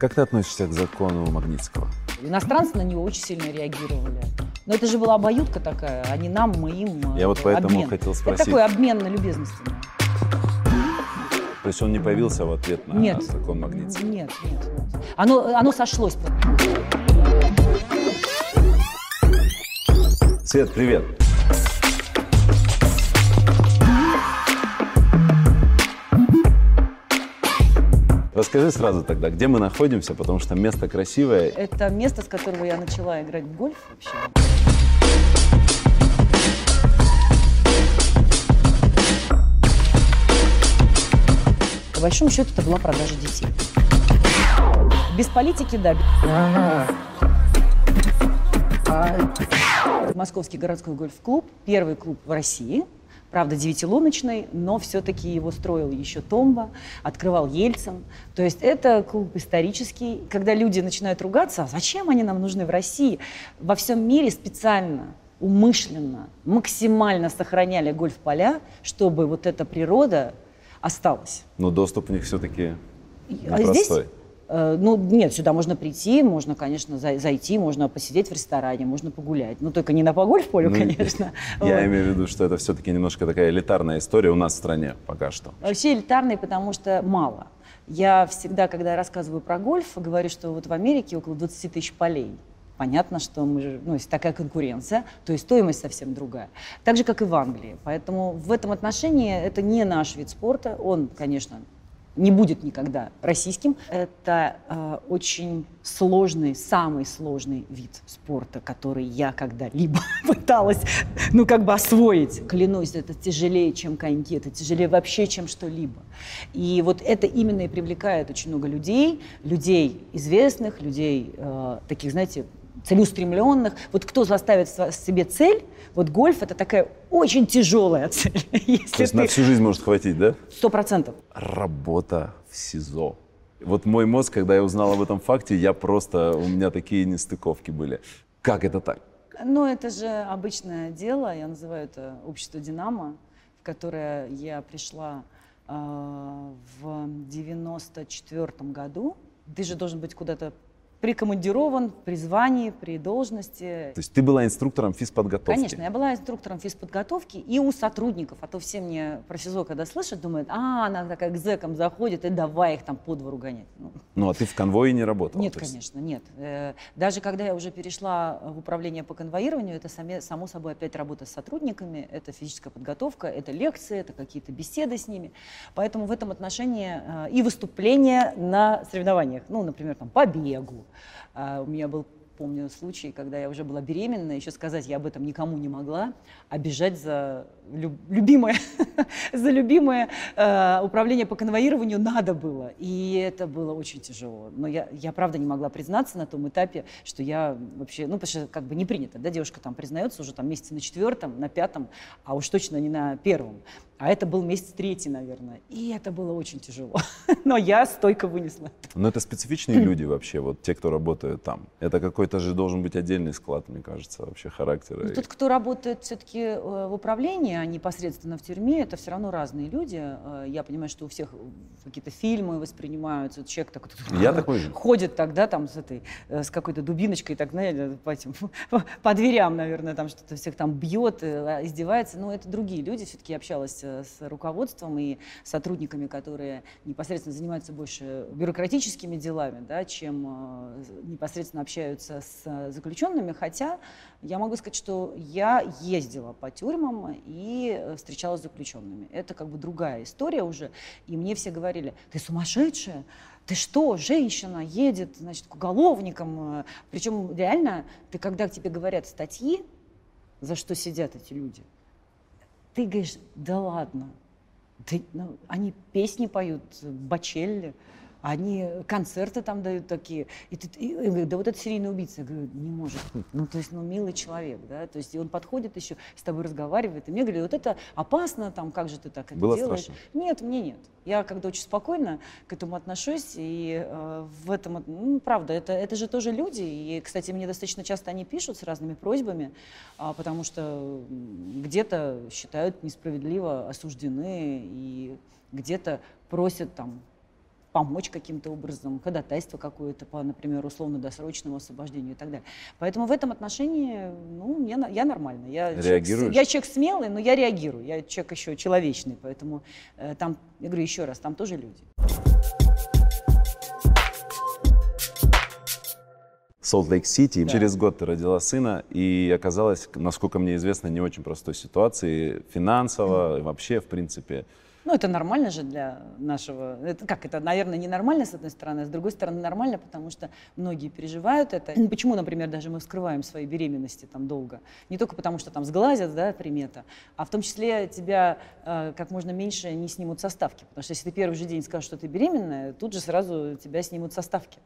Как ты относишься к закону Магнитского? Иностранцы на него очень сильно реагировали. Но это же была обоюдка такая, а не нам, мы им. Я вот поэтому обмен. хотел Это спросить. такой обмен на любезностями. То есть он не появился в ответ на Нет. закон Магнитского? Нет, нет, нет. Оно, оно сошлось. Свет, привет. Расскажи сразу тогда, где мы находимся, потому что место красивое. Это место, с которого я начала играть в гольф вообще. По большому счету это была продажа детей. Без политики, да. Московский городской гольф-клуб, первый клуб в России, правда, девятилуночный, но все-таки его строил еще Томба, открывал Ельцин. То есть это клуб исторический. Когда люди начинают ругаться, а зачем они нам нужны в России? Во всем мире специально, умышленно, максимально сохраняли гольф-поля, чтобы вот эта природа осталась. Но доступ у них все-таки А здесь, непростой. Ну, нет, сюда можно прийти, можно, конечно, зай- зайти, можно посидеть в ресторане, можно погулять. Ну, только не на по гольф-полю, Ну, конечно. Я Вот. имею в виду, что это все-таки немножко такая элитарная история у нас в стране пока что. Вообще элитарный, потому что мало. Я всегда, когда рассказываю про гольф, говорю, что вот в Америке около 20 тысяч полей. Понятно, что мы же, ну, есть такая конкуренция, то есть стоимость совсем другая. Так же, как и в Англии. Поэтому в этом отношении это не наш вид спорта. Он, конечно, не будет никогда российским. Это э, очень сложный, самый сложный вид спорта, который я когда-либо пыталась, ну, как бы освоить. Клянусь, это тяжелее, чем коньки, это тяжелее вообще, чем что-либо. И вот это именно и привлекает очень много людей, людей известных, людей э, таких, знаете, целеустремленных. Вот кто заставит себе цель, вот гольф это такая очень тяжелая цель. Если То есть на ты всю жизнь может хватить, да? сто процентов. Работа в СИЗО. Вот мой мозг, когда я узнал об этом факте, я просто, у меня такие нестыковки были. Как это так? Ну, это же обычное дело, я называю это общество «Динамо», в которое я пришла э, в 94 году. Ты же должен быть куда-то прикомандирован при звании, при должности. То есть ты была инструктором физподготовки? Конечно, я была инструктором физподготовки и у сотрудников, а то все мне про СИЗО, когда слышат, думают, а, она такая к зэкам заходит и давай их там по двору гонять. Ну, Ну, а ты в конвое не работала? нет, есть? конечно, нет. Э, Даже когда я уже перешла в управление по конвоированию, это саме- само собой опять работа с сотрудниками, это физическая подготовка, это лекции, это какие-то беседы с ними. Поэтому в этом отношении э, и выступления на соревнованиях, ну, например, там, по бегу. А, У меня был помню случай, когда я уже была беременна, еще сказать я об этом никому не могла, а бежать за лю- любимое, за любимое э, управление по конвоированию надо было. И это было очень тяжело. Но я, я правда не могла признаться на том этапе, что я вообще, ну, потому что как бы не принято, да, девушка там признается уже там месяце на четвертом, на пятом, а уж точно не на первом. А это был месяц третий, наверное. И это было очень тяжело. Но я стойко вынесла. Но это специфичные люди вообще, вот те, кто работают там. Это какой-то же должен быть отдельный склад, мне кажется, вообще характера. И- тот, кто работает все-таки в управлении, а непосредственно в тюрьме, это все равно разные люди. Э, Я понимаю, что у всех какие-то фильмы воспринимаются. Человек такой Я такой же. ходит тогда там с этой э, с какой-то дубиночкой, так знаете, по, этим, по дверям, наверное, там что-то всех там бьет, э, издевается. Но это другие люди. Все-таки я общалась э, с руководством и сотрудниками, которые непосредственно занимаются больше бюрократическими делами, да, чем э, непосредственно общаются с э, заключенными. Хотя я могу сказать, что я ездила по тюрьмам и э, встречалась с заключенными. Это как бы другая история уже. И мне все говорили, ты сумасшедшая, ты что, женщина едет, значит, к уголовникам. Причем реально, ты когда к тебе говорят статьи, за что сидят эти люди, ты говоришь, да ладно, да, ну, они песни поют, Бачелли, они концерты там дают такие. И ты, и, и говорит, да вот это серийный убийца. Я говорю, не может быть. Ну, то есть, ну, милый человек, да. То есть, и он подходит еще, с тобой разговаривает. И мне говорит, вот это опасно, там, как же ты так это Было делаешь? страшно? Нет, мне нет. Я когда очень спокойно к этому отношусь, и э, в этом, ну, правда, это, это же тоже люди. И, кстати, мне достаточно часто они пишут с разными просьбами, а, потому что где-то считают несправедливо осуждены, и где-то просят там помочь каким-то образом, ходатайство какое-то по, например, условно-досрочному освобождению и так далее. Поэтому в этом отношении, ну, я, я нормально. Я? Человек, я человек смелый, но я реагирую. Я человек еще человечный, поэтому э, там, я говорю еще раз, там тоже люди. Солт-Лейк-Сити. Да. Через год ты родила сына и оказалась, насколько мне известно, не очень простой ситуации финансово, mm. вообще, в принципе. Ну, это нормально же для нашего... Это, как это, наверное, ненормально, с одной стороны, а с другой стороны, нормально, потому что многие переживают это. Почему, например, даже мы скрываем свои беременности там долго? Не только потому, что там сглазят, да, примета, а в том числе тебя э, как можно меньше не снимут составки. Потому что если ты первый же день скажешь, что ты беременная, тут же сразу тебя снимут составки.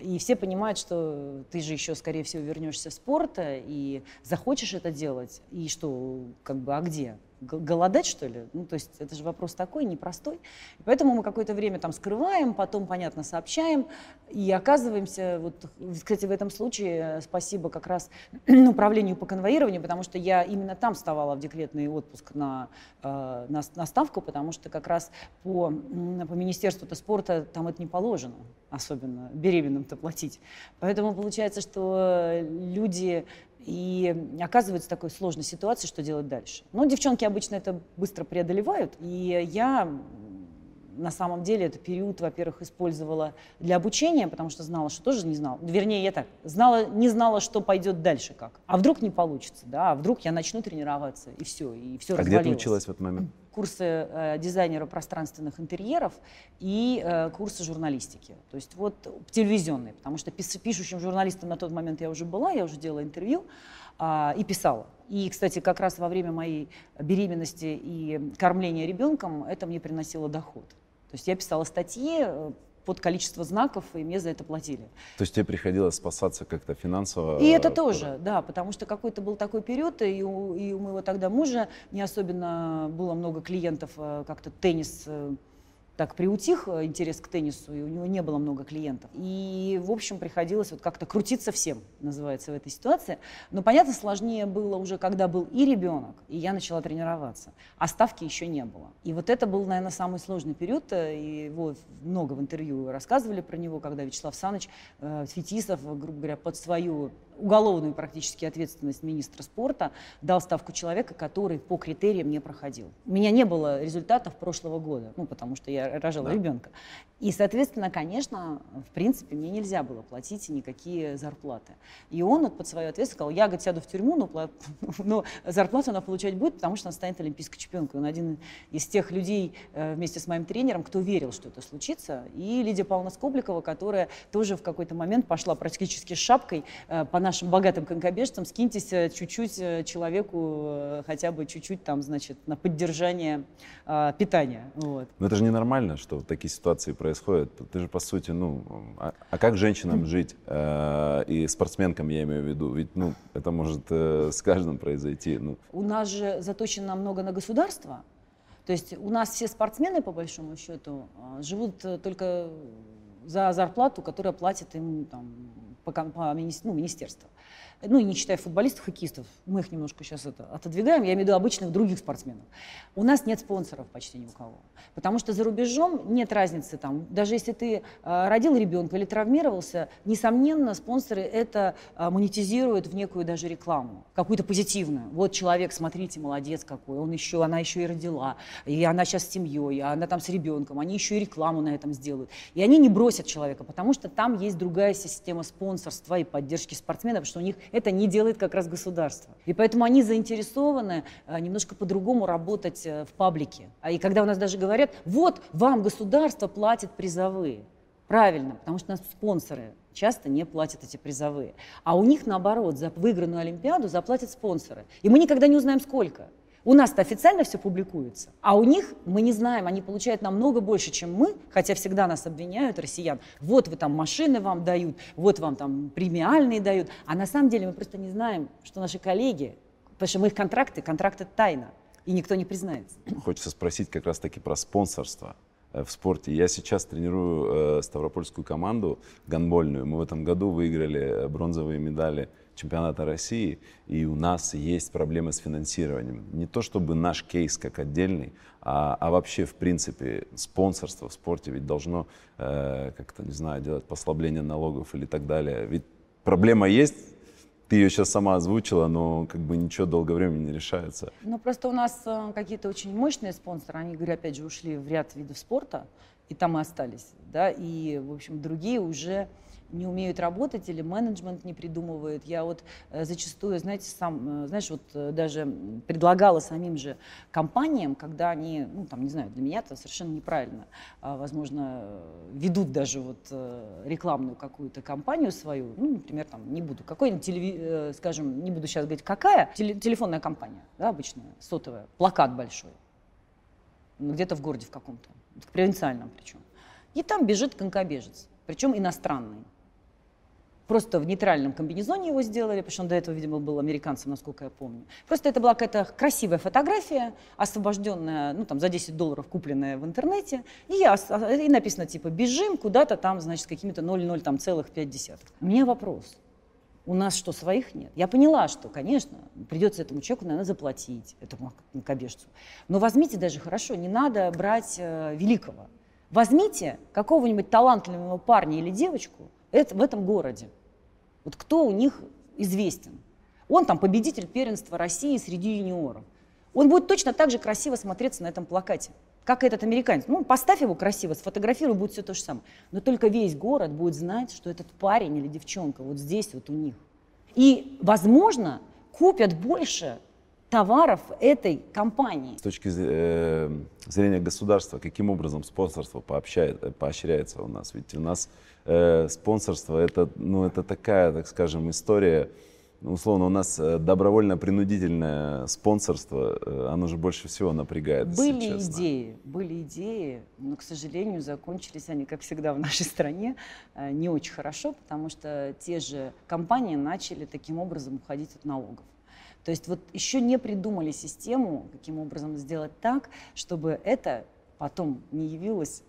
И все понимают, что ты же еще, скорее всего, вернешься в спорт и захочешь это делать. И что, как бы, а где? Голодать, что ли? Ну, то есть это же вопрос такой, непростой. Поэтому мы какое-то время там скрываем, потом, понятно, сообщаем, и оказываемся, вот, кстати, в этом случае спасибо как раз управлению по конвоированию, потому что я именно там вставала в декретный отпуск на, э, на, на ставку, потому что как раз по, по Министерству спорта там это не положено, особенно беременным-то платить. Поэтому получается, что люди и оказывается такой сложной ситуации, что делать дальше. Но девчонки обычно это быстро преодолевают, и я на самом деле этот период, во-первых, использовала для обучения, потому что знала, что тоже не знала. Вернее, я так, знала, не знала, что пойдет дальше как. А вдруг не получится, да, а вдруг я начну тренироваться, и все, и все а развалилось. где ты училась в этот момент? курсы э, дизайнера пространственных интерьеров и э, курсы журналистики. То есть вот телевизионные, потому что пис, пишущим журналистом на тот момент я уже была, я уже делала интервью э, и писала. И, кстати, как раз во время моей беременности и кормления ребенком это мне приносило доход. То есть я писала статьи, э, под количество знаков, и мне за это платили. То есть тебе приходилось спасаться как-то финансово? И это тоже, да, потому что какой-то был такой период, и у, и у моего тогда мужа не особенно было много клиентов, э, как-то теннис э, так приутих э, интерес к теннису, и у него не было много клиентов. И, в общем, приходилось вот как-то крутиться всем, называется, в этой ситуации. Но, понятно, сложнее было уже, когда был и ребенок, и я начала тренироваться, а ставки еще не было. И вот это был, наверное, самый сложный период, э, и его много в интервью рассказывали про него, когда Вячеслав Саныч э, Фетисов, грубо говоря, под свою уголовную практически ответственность министра спорта дал ставку человека, который по критериям не проходил. У меня не было результатов прошлого года, ну, потому что я рожала да. ребенка. И, соответственно, конечно, в принципе, мне нельзя было платить никакие зарплаты. И он под свою ответственность сказал, я, говорит, сяду в тюрьму, но, но ну, зарплату она получать будет, потому что она станет олимпийской чемпионкой. Он один из тех людей э, вместе с моим тренером, кто верил, что это случится. И Лидия Павловна Скобликова, которая тоже в какой-то момент пошла практически с шапкой э, по нашим богатым конькобежцам, скиньтесь э, чуть-чуть человеку, хотя бы чуть-чуть там, значит, на поддержание питания. Вот. Но это же ненормально, что такие ситуации происходят. Ты же, по сути, ну, а, а как женщинам жить? Э, и спортсменкам, я имею в виду. Ведь, ну, это может э, с каждым произойти. Ну. У нас же заточено много на государство. То есть у нас все спортсмены, по большому счету, э, живут только за зарплату, которая платит им там, по, по ну, министерству ну, и не считая футболистов, хоккеистов, мы их немножко сейчас это отодвигаем, я имею в виду обычных других спортсменов. У нас нет спонсоров почти ни у кого. Потому что за рубежом нет разницы там. Даже если ты э, родил ребенка или травмировался, несомненно, спонсоры это э, монетизируют в некую даже рекламу, какую-то позитивную. Вот человек, смотрите, молодец какой, он еще, она еще и родила, и она сейчас с семьей, а она там с ребенком, они еще и рекламу на этом сделают. И они не бросят человека, потому что там есть другая система спонсорства и поддержки спортсменов, что у них это не делает как раз государство. И поэтому они заинтересованы э, немножко по-другому работать э, в паблике. А и когда у нас даже говорят, вот вам государство платит призовые. Правильно, потому что у нас спонсоры часто не платят эти призовые. А у них, наоборот, за выигранную Олимпиаду заплатят спонсоры. И мы никогда не узнаем, сколько. У нас-то официально все публикуется, а у них мы не знаем, они получают намного больше, чем мы, хотя всегда нас обвиняют, россиян. Вот вы там машины вам дают, вот вам там премиальные дают, а на самом деле мы просто не знаем, что наши коллеги, потому что мы их контракты, контракты тайна, и никто не признается. Хочется спросить как раз-таки про спонсорство. В спорте. Я сейчас тренирую ставропольскую команду гандбольную. Мы в этом году выиграли бронзовые медали чемпионата России, и у нас есть проблемы с финансированием. Не то чтобы наш кейс как отдельный, а, а вообще, в принципе, спонсорство в спорте ведь должно э, как-то, не знаю, делать послабление налогов или так далее. Ведь проблема есть, ты ее сейчас сама озвучила, но как бы ничего долгое время не решается. Ну, просто у нас э, какие-то очень мощные спонсоры, они, говорю, опять же, ушли в ряд видов спорта, и там и остались, да, и, в общем, другие уже не умеют работать или менеджмент не придумывает. Я вот э, зачастую, знаете, сам, э, знаешь, вот э, даже предлагала самим же компаниям, когда они, ну, там, не знаю, для меня это совершенно неправильно, а, возможно, ведут даже вот рекламную какую-то кампанию свою, ну, например, там, не буду, какой-нибудь, телеви... скажем, не буду сейчас говорить, какая, телефонная компания, да, обычная, сотовая, плакат большой, ну, где-то в городе в каком-то, в провинциальном причем. И там бежит конкобежец, причем иностранный. Просто в нейтральном комбинезоне его сделали, потому что он до этого, видимо, был американцем, насколько я помню. Просто это была какая-то красивая фотография, освобожденная, ну, там, за 10 долларов купленная в интернете. И, я, и написано, типа, бежим куда-то там, значит, с какими-то 0,0 там целых 5 У меня вопрос. У нас что, своих нет? Я поняла, что, конечно, придется этому человеку, наверное, заплатить, этому кобежцу. Но возьмите даже, хорошо, не надо брать э, великого. Возьмите какого-нибудь талантливого парня или девочку, это, в этом городе. Вот кто у них известен? Он там победитель первенства России среди юниоров. Он будет точно так же красиво смотреться на этом плакате, как этот американец. Ну, поставь его красиво, сфотографируй, будет все то же самое. Но только весь город будет знать, что этот парень или девчонка вот здесь вот у них. И, возможно, купят больше товаров этой компании. С точки э, зрения государства, каким образом спонсорство поощряется у нас? Ведь у нас э, спонсорство это, ну, это такая, так скажем, история, условно, у нас э, добровольно-принудительное спонсорство, э, оно же больше всего напрягает. Были идеи, были идеи, но, к сожалению, закончились они, как всегда, в нашей стране не очень хорошо, потому что те же компании начали таким образом уходить от налогов. То есть вот еще не придумали систему, каким образом сделать так, чтобы это потом не явилось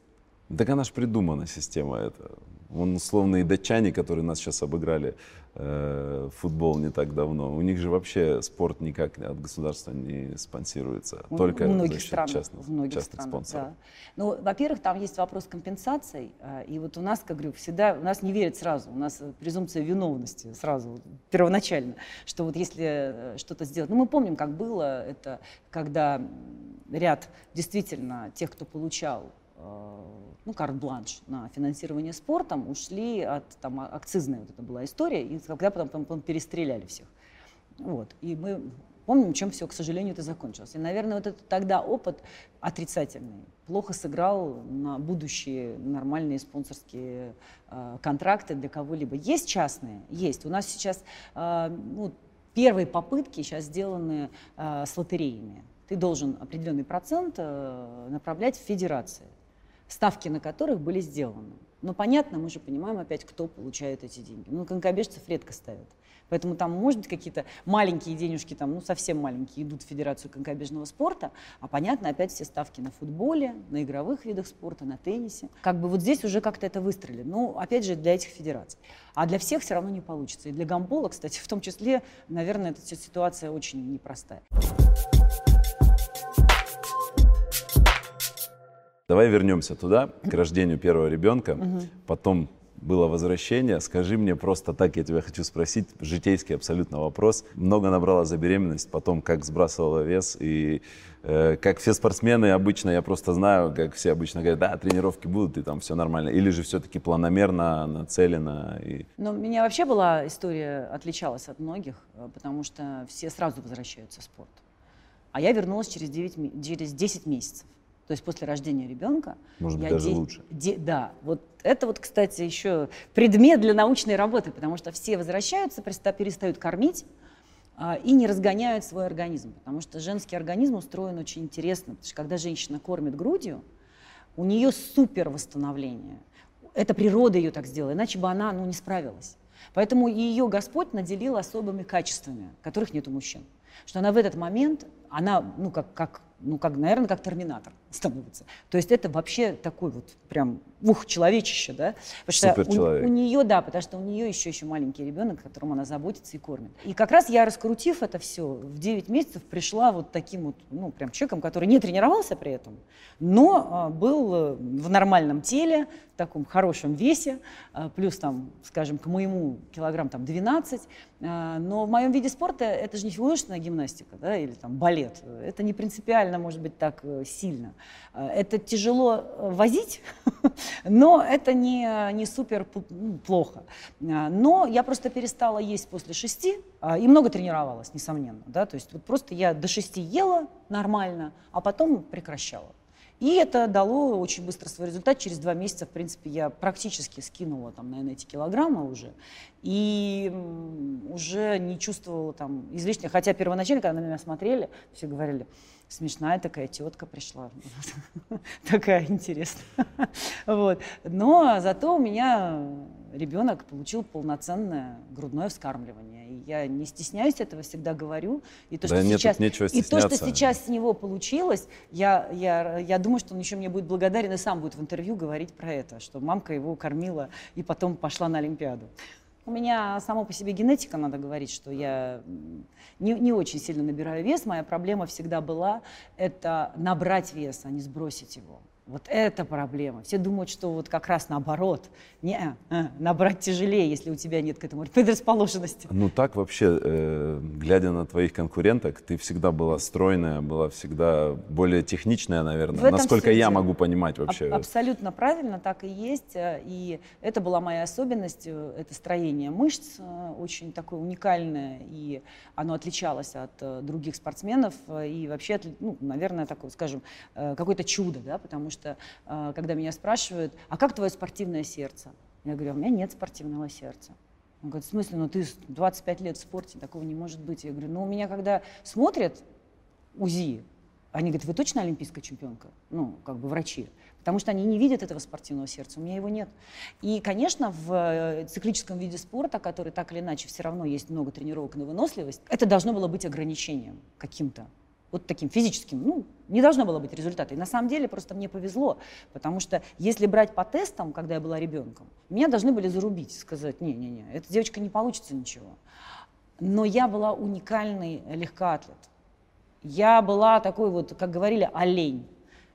так она же придумана, система эта. Вон условные датчане, которые нас сейчас обыграли э, футбол не так давно, у них же вообще спорт никак от государства не спонсируется, только в многих за счет странах, частных, в многих частных странах, спонсоров. Да. Ну, во-первых, там есть вопрос компенсаций, э, и вот у нас, как говорю, всегда, у нас не верят сразу, у нас презумпция виновности сразу, первоначально, что вот если э, что-то сделать, ну, мы помним, как было это, когда ряд действительно тех, кто получал Э, ну, карт-бланш на финансирование спортом, ушли от, там, а, акцизная вот это была история, и когда потом, потом, потом перестреляли всех. Вот. И мы помним, чем все, к сожалению, это закончилось. И, наверное, вот этот тогда опыт отрицательный плохо сыграл на будущие нормальные спонсорские э, контракты для кого-либо. Есть частные? Есть. У нас сейчас э, ну, первые попытки сейчас сделаны э, с лотереями. Ты должен определенный процент э, направлять в федерации ставки на которых были сделаны. Но понятно, мы же понимаем опять, кто получает эти деньги. Ну, конкобежцев редко ставят. Поэтому там, может быть, какие-то маленькие денежки, там, ну, совсем маленькие, идут в Федерацию конкобежного спорта, а понятно, опять все ставки на футболе, на игровых видах спорта, на теннисе. Как бы вот здесь уже как-то это выстрелили. Ну, опять же, для этих федераций. А для всех все равно не получится. И для гамбола, кстати, в том числе, наверное, эта ситуация очень непростая. Давай вернемся туда, к рождению первого ребенка. Потом было возвращение. Скажи мне просто так, я тебя хочу спросить, житейский абсолютно вопрос. Много набрала за беременность, потом как сбрасывала вес и э, как все спортсмены обычно, я просто знаю, как все обычно говорят, да, тренировки будут и там все нормально. Или же все-таки планомерно, нацелено? И... Ну, у меня вообще была история, отличалась от многих, э, потому что все сразу возвращаются в спорт. А я вернулась через, 9, через 10 месяцев. То есть после рождения ребенка. Может быть, даже 10, лучше. Де, да, вот это вот, кстати, еще предмет для научной работы, потому что все возвращаются, перестают кормить а, и не разгоняют свой организм. Потому что женский организм устроен очень интересно. Потому что когда женщина кормит грудью, у нее супер восстановление. Это природа ее так сделала, иначе бы она ну, не справилась. Поэтому ее Господь наделил особыми качествами, которых нет у мужчин. Что она в этот момент, она, ну, как, как ну, как, наверное, как терминатор. Становится. То есть это вообще такой вот прям ух, человечище, да? Потому что у, у нее, да, потому что у нее еще еще маленький ребенок, которому она заботится и кормит. И как раз я, раскрутив это все, в 9 месяцев пришла вот таким вот, ну, прям человеком, который не тренировался при этом, но а, был э, в нормальном теле, в таком хорошем весе, а, плюс там, скажем, к моему килограмм там 12, а, но в моем виде спорта это же не художественная гимнастика, да, или там балет, это не принципиально, может быть, так э, сильно. А, это тяжело э, возить, но это не, не супер ну, плохо. Но я просто перестала есть после шести и много тренировалась, несомненно, да, то есть вот просто я до шести ела нормально, а потом прекращала. И это дало очень быстро свой результат. Через два месяца, в принципе, я практически скинула там, наверное, эти килограммы уже. И уже не чувствовала там излишнего. Хотя первоначально, когда на меня смотрели, все говорили, смешная такая тетка пришла, такая интересная. вот. Но зато у меня ребенок получил полноценное грудное вскармливание. И я не стесняюсь этого, всегда говорю. И то, да что, нет, сейчас, и то, что сейчас с него получилось, я, я, я думаю, что он еще мне будет благодарен и сам будет в интервью говорить про это, что мамка его кормила и потом пошла на Олимпиаду. У меня само по себе генетика, надо говорить, что я не, не очень сильно набираю вес. Моя проблема всегда была это набрать вес, а не сбросить его. Вот это проблема. Все думают, что вот как раз наоборот. Не, а, набрать тяжелее, если у тебя нет к этому предрасположенности. Ну так вообще, э, глядя на твоих конкуренток, ты всегда была стройная, была всегда более техничная, наверное, насколько я могу понимать вообще. Аб- абсолютно правильно, так и есть. Э, и это была моя особенность, э, это строение мышц, э, очень такое уникальное, и оно отличалось от других спортсменов, и вообще, ну, наверное, такое, скажем, какое-то чудо, да, потому что что э, когда меня спрашивают, а как твое спортивное сердце? Я говорю, у меня нет спортивного сердца. Он говорит, в смысле, ну ты 25 лет в спорте, такого не может быть. Я говорю, ну у меня когда смотрят УЗИ, они говорят, вы точно олимпийская чемпионка? Ну, как бы врачи. Потому что они не видят этого спортивного сердца, у меня его нет. И, конечно, в э, циклическом виде спорта, который так или иначе все равно есть много тренировок на выносливость, это должно было быть ограничением каким-то вот таким физическим, ну, не должно было быть результата. И на самом деле просто мне повезло, потому что если брать по тестам, когда я была ребенком, меня должны были зарубить, сказать, не-не-не, эта девочка не получится ничего. Но я была уникальный легкоатлет. Я была такой вот, как говорили, олень.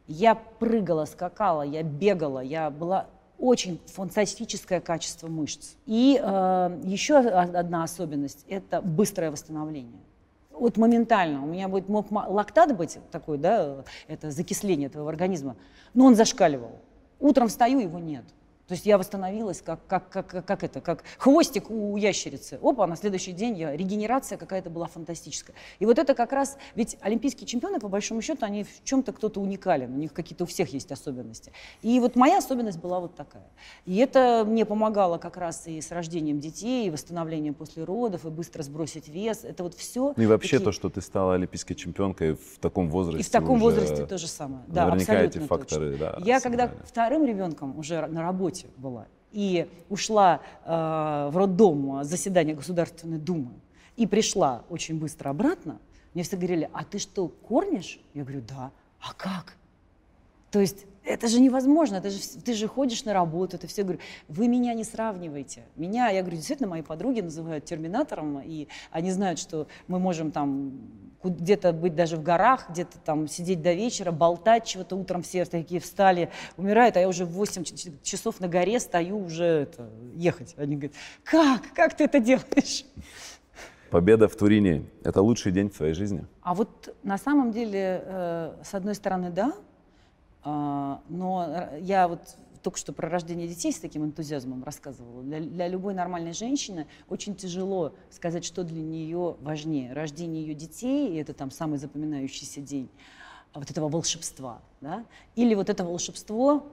Я прыгала, скакала, я бегала, я была очень фантастическое качество мышц. И э, еще одна особенность – это быстрое восстановление вот моментально. У меня будет, мог лактат быть такой, да, это закисление твоего организма, но он зашкаливал. Утром встаю, его нет. То есть я восстановилась, как, как, как, как это, как хвостик у ящерицы. Опа, на следующий день я, регенерация какая-то была фантастическая. И вот это как раз, ведь олимпийские чемпионы, по большому счету, они в чем-то кто-то уникален, у них какие-то у всех есть особенности. И вот моя особенность была вот такая. И это мне помогало как раз и с рождением детей, и восстановлением после родов, и быстро сбросить вес. Это вот все. Ну и вообще такие... то, что ты стала олимпийской чемпионкой в таком возрасте. И в таком возрасте то же самое. Да, наверняка эти факторы, точно. да. Я когда вторым ребенком уже на работе работе была и ушла э, в роддом заседание Государственной Думы и пришла очень быстро обратно, мне все говорили, а ты что, кормишь? Я говорю, да. А как? То есть это же невозможно, это же, ты же ходишь на работу, ты все говорю, вы меня не сравниваете. Меня, я говорю, действительно, мои подруги называют терминатором, и они знают, что мы можем там где-то быть даже в горах, где-то там сидеть до вечера, болтать чего-то, утром все такие встали, умирают, а я уже в 8 часов на горе стою уже это, ехать. Они говорят, как, как ты это делаешь? Победа в Турине – это лучший день в твоей жизни? А вот на самом деле, э, с одной стороны, да, но я вот только что про рождение детей с таким энтузиазмом рассказывала. Для, для любой нормальной женщины очень тяжело сказать, что для нее важнее. Рождение ее детей, и это там самый запоминающийся день, а вот этого волшебства. Да? Или вот это волшебство,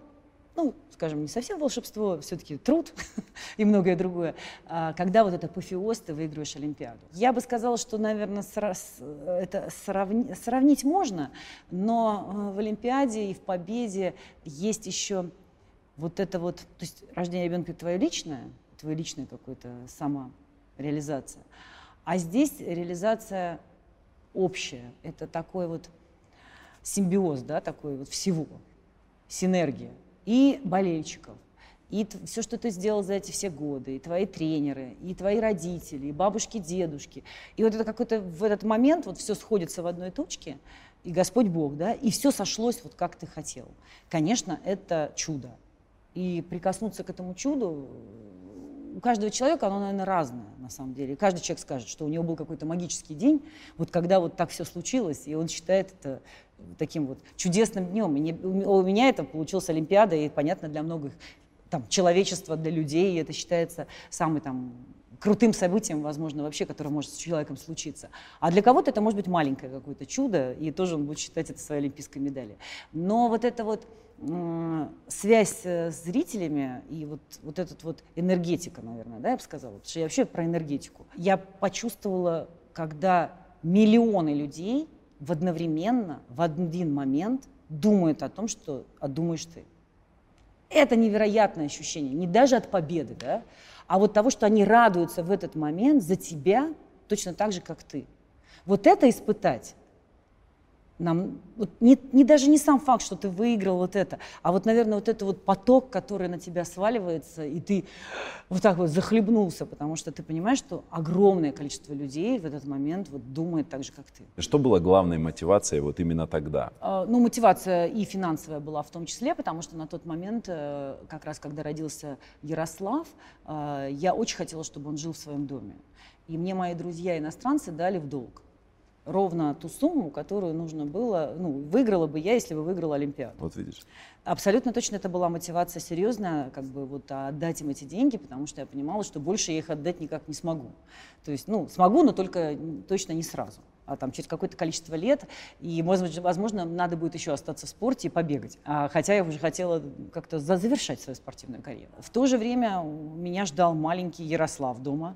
ну, скажем, не совсем волшебство, все-таки труд и многое другое, а когда вот это апофеоз, ты выигрываешь Олимпиаду. Я бы сказала, что, наверное, это сравни, сравнить можно, но э, в Олимпиаде и в победе есть еще вот это вот, то есть рождение ребенка это твое личное, твое личное какое-то самореализация. А здесь реализация общая. Это такой вот симбиоз, да, такой вот всего, синергия. И болельщиков, и все, что ты сделал за эти все годы, и твои тренеры, и твои родители, и бабушки, дедушки. И вот это какой-то в этот момент вот все сходится в одной точке, и Господь Бог, да, и все сошлось вот как ты хотел. Конечно, это чудо. И прикоснуться к этому чуду у каждого человека оно, наверное, разное, на самом деле. И каждый человек скажет, что у него был какой-то магический день, вот когда вот так все случилось, и он считает это таким вот чудесным днем. И не, у меня это получилась Олимпиада, и понятно для многих там, человечества, для людей, и это считается самым там, крутым событием, возможно, вообще, которое может с человеком случиться. А для кого-то это может быть маленькое какое-то чудо, и тоже он будет считать это своей олимпийской медалью. Но вот эта вот связь с зрителями и вот, вот этот вот энергетика, наверное, да, я бы сказала, потому что я вообще про энергетику. Я почувствовала, когда миллионы людей в одновременно, в один момент думают о том, что а думаешь ты. Это невероятное ощущение, не даже от победы, да, а вот того, что они радуются в этот момент за тебя точно так же, как ты. Вот это испытать нам вот не, не даже не сам факт, что ты выиграл вот это, а вот, наверное, вот это вот поток, который на тебя сваливается, и ты вот так вот захлебнулся, потому что ты понимаешь, что огромное количество людей в этот момент вот думает так же, как ты. Что было главной мотивацией вот именно тогда? А, ну, мотивация и финансовая была в том числе, потому что на тот момент, э, как раз когда родился Ярослав, э, я очень хотела, чтобы он жил в своем доме. И мне мои друзья иностранцы дали в долг ровно ту сумму, которую нужно было, ну, выиграла бы я, если бы выиграла Олимпиаду. Вот видишь. Абсолютно точно это была мотивация серьезная, как бы вот отдать им эти деньги, потому что я понимала, что больше я их отдать никак не смогу. То есть, ну, смогу, но только точно не сразу а там через какое-то количество лет, и, может, возможно, надо будет еще остаться в спорте и побегать. А, хотя я уже хотела как-то завершать свою спортивную карьеру. В то же время меня ждал маленький Ярослав дома,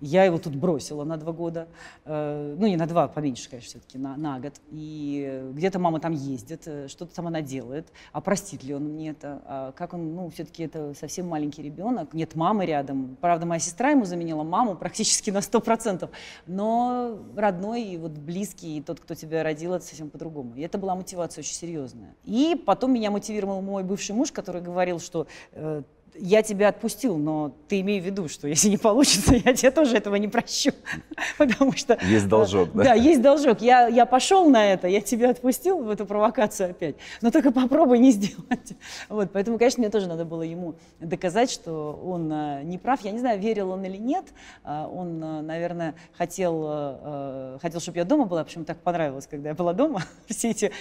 я его тут бросила на два года, э, ну не на два, поменьше, конечно, все-таки, на, на год. И где-то мама там ездит, э, что-то там она делает. А простит ли он мне это? А как он, ну все-таки это совсем маленький ребенок, нет мамы рядом. Правда, моя сестра ему заменила маму практически на сто процентов. Но родной и вот близкий, и тот, кто тебя родил, это совсем по-другому. И это была мотивация очень серьезная. И потом меня мотивировал мой бывший муж, который говорил, что э, я тебя отпустил, но ты имей в виду, что если не получится, я тебе тоже этого не прощу. Потому что... Есть должок, да? Да, есть должок. Я, я пошел на это, я тебя отпустил в эту провокацию опять. Но только попробуй не сделать. Вот, поэтому, конечно, мне тоже надо было ему доказать, что он а, не прав. Я не знаю, верил он или нет. А, он, наверное, хотел, хотел, чтобы я дома была. Почему так понравилось, когда я была дома все эти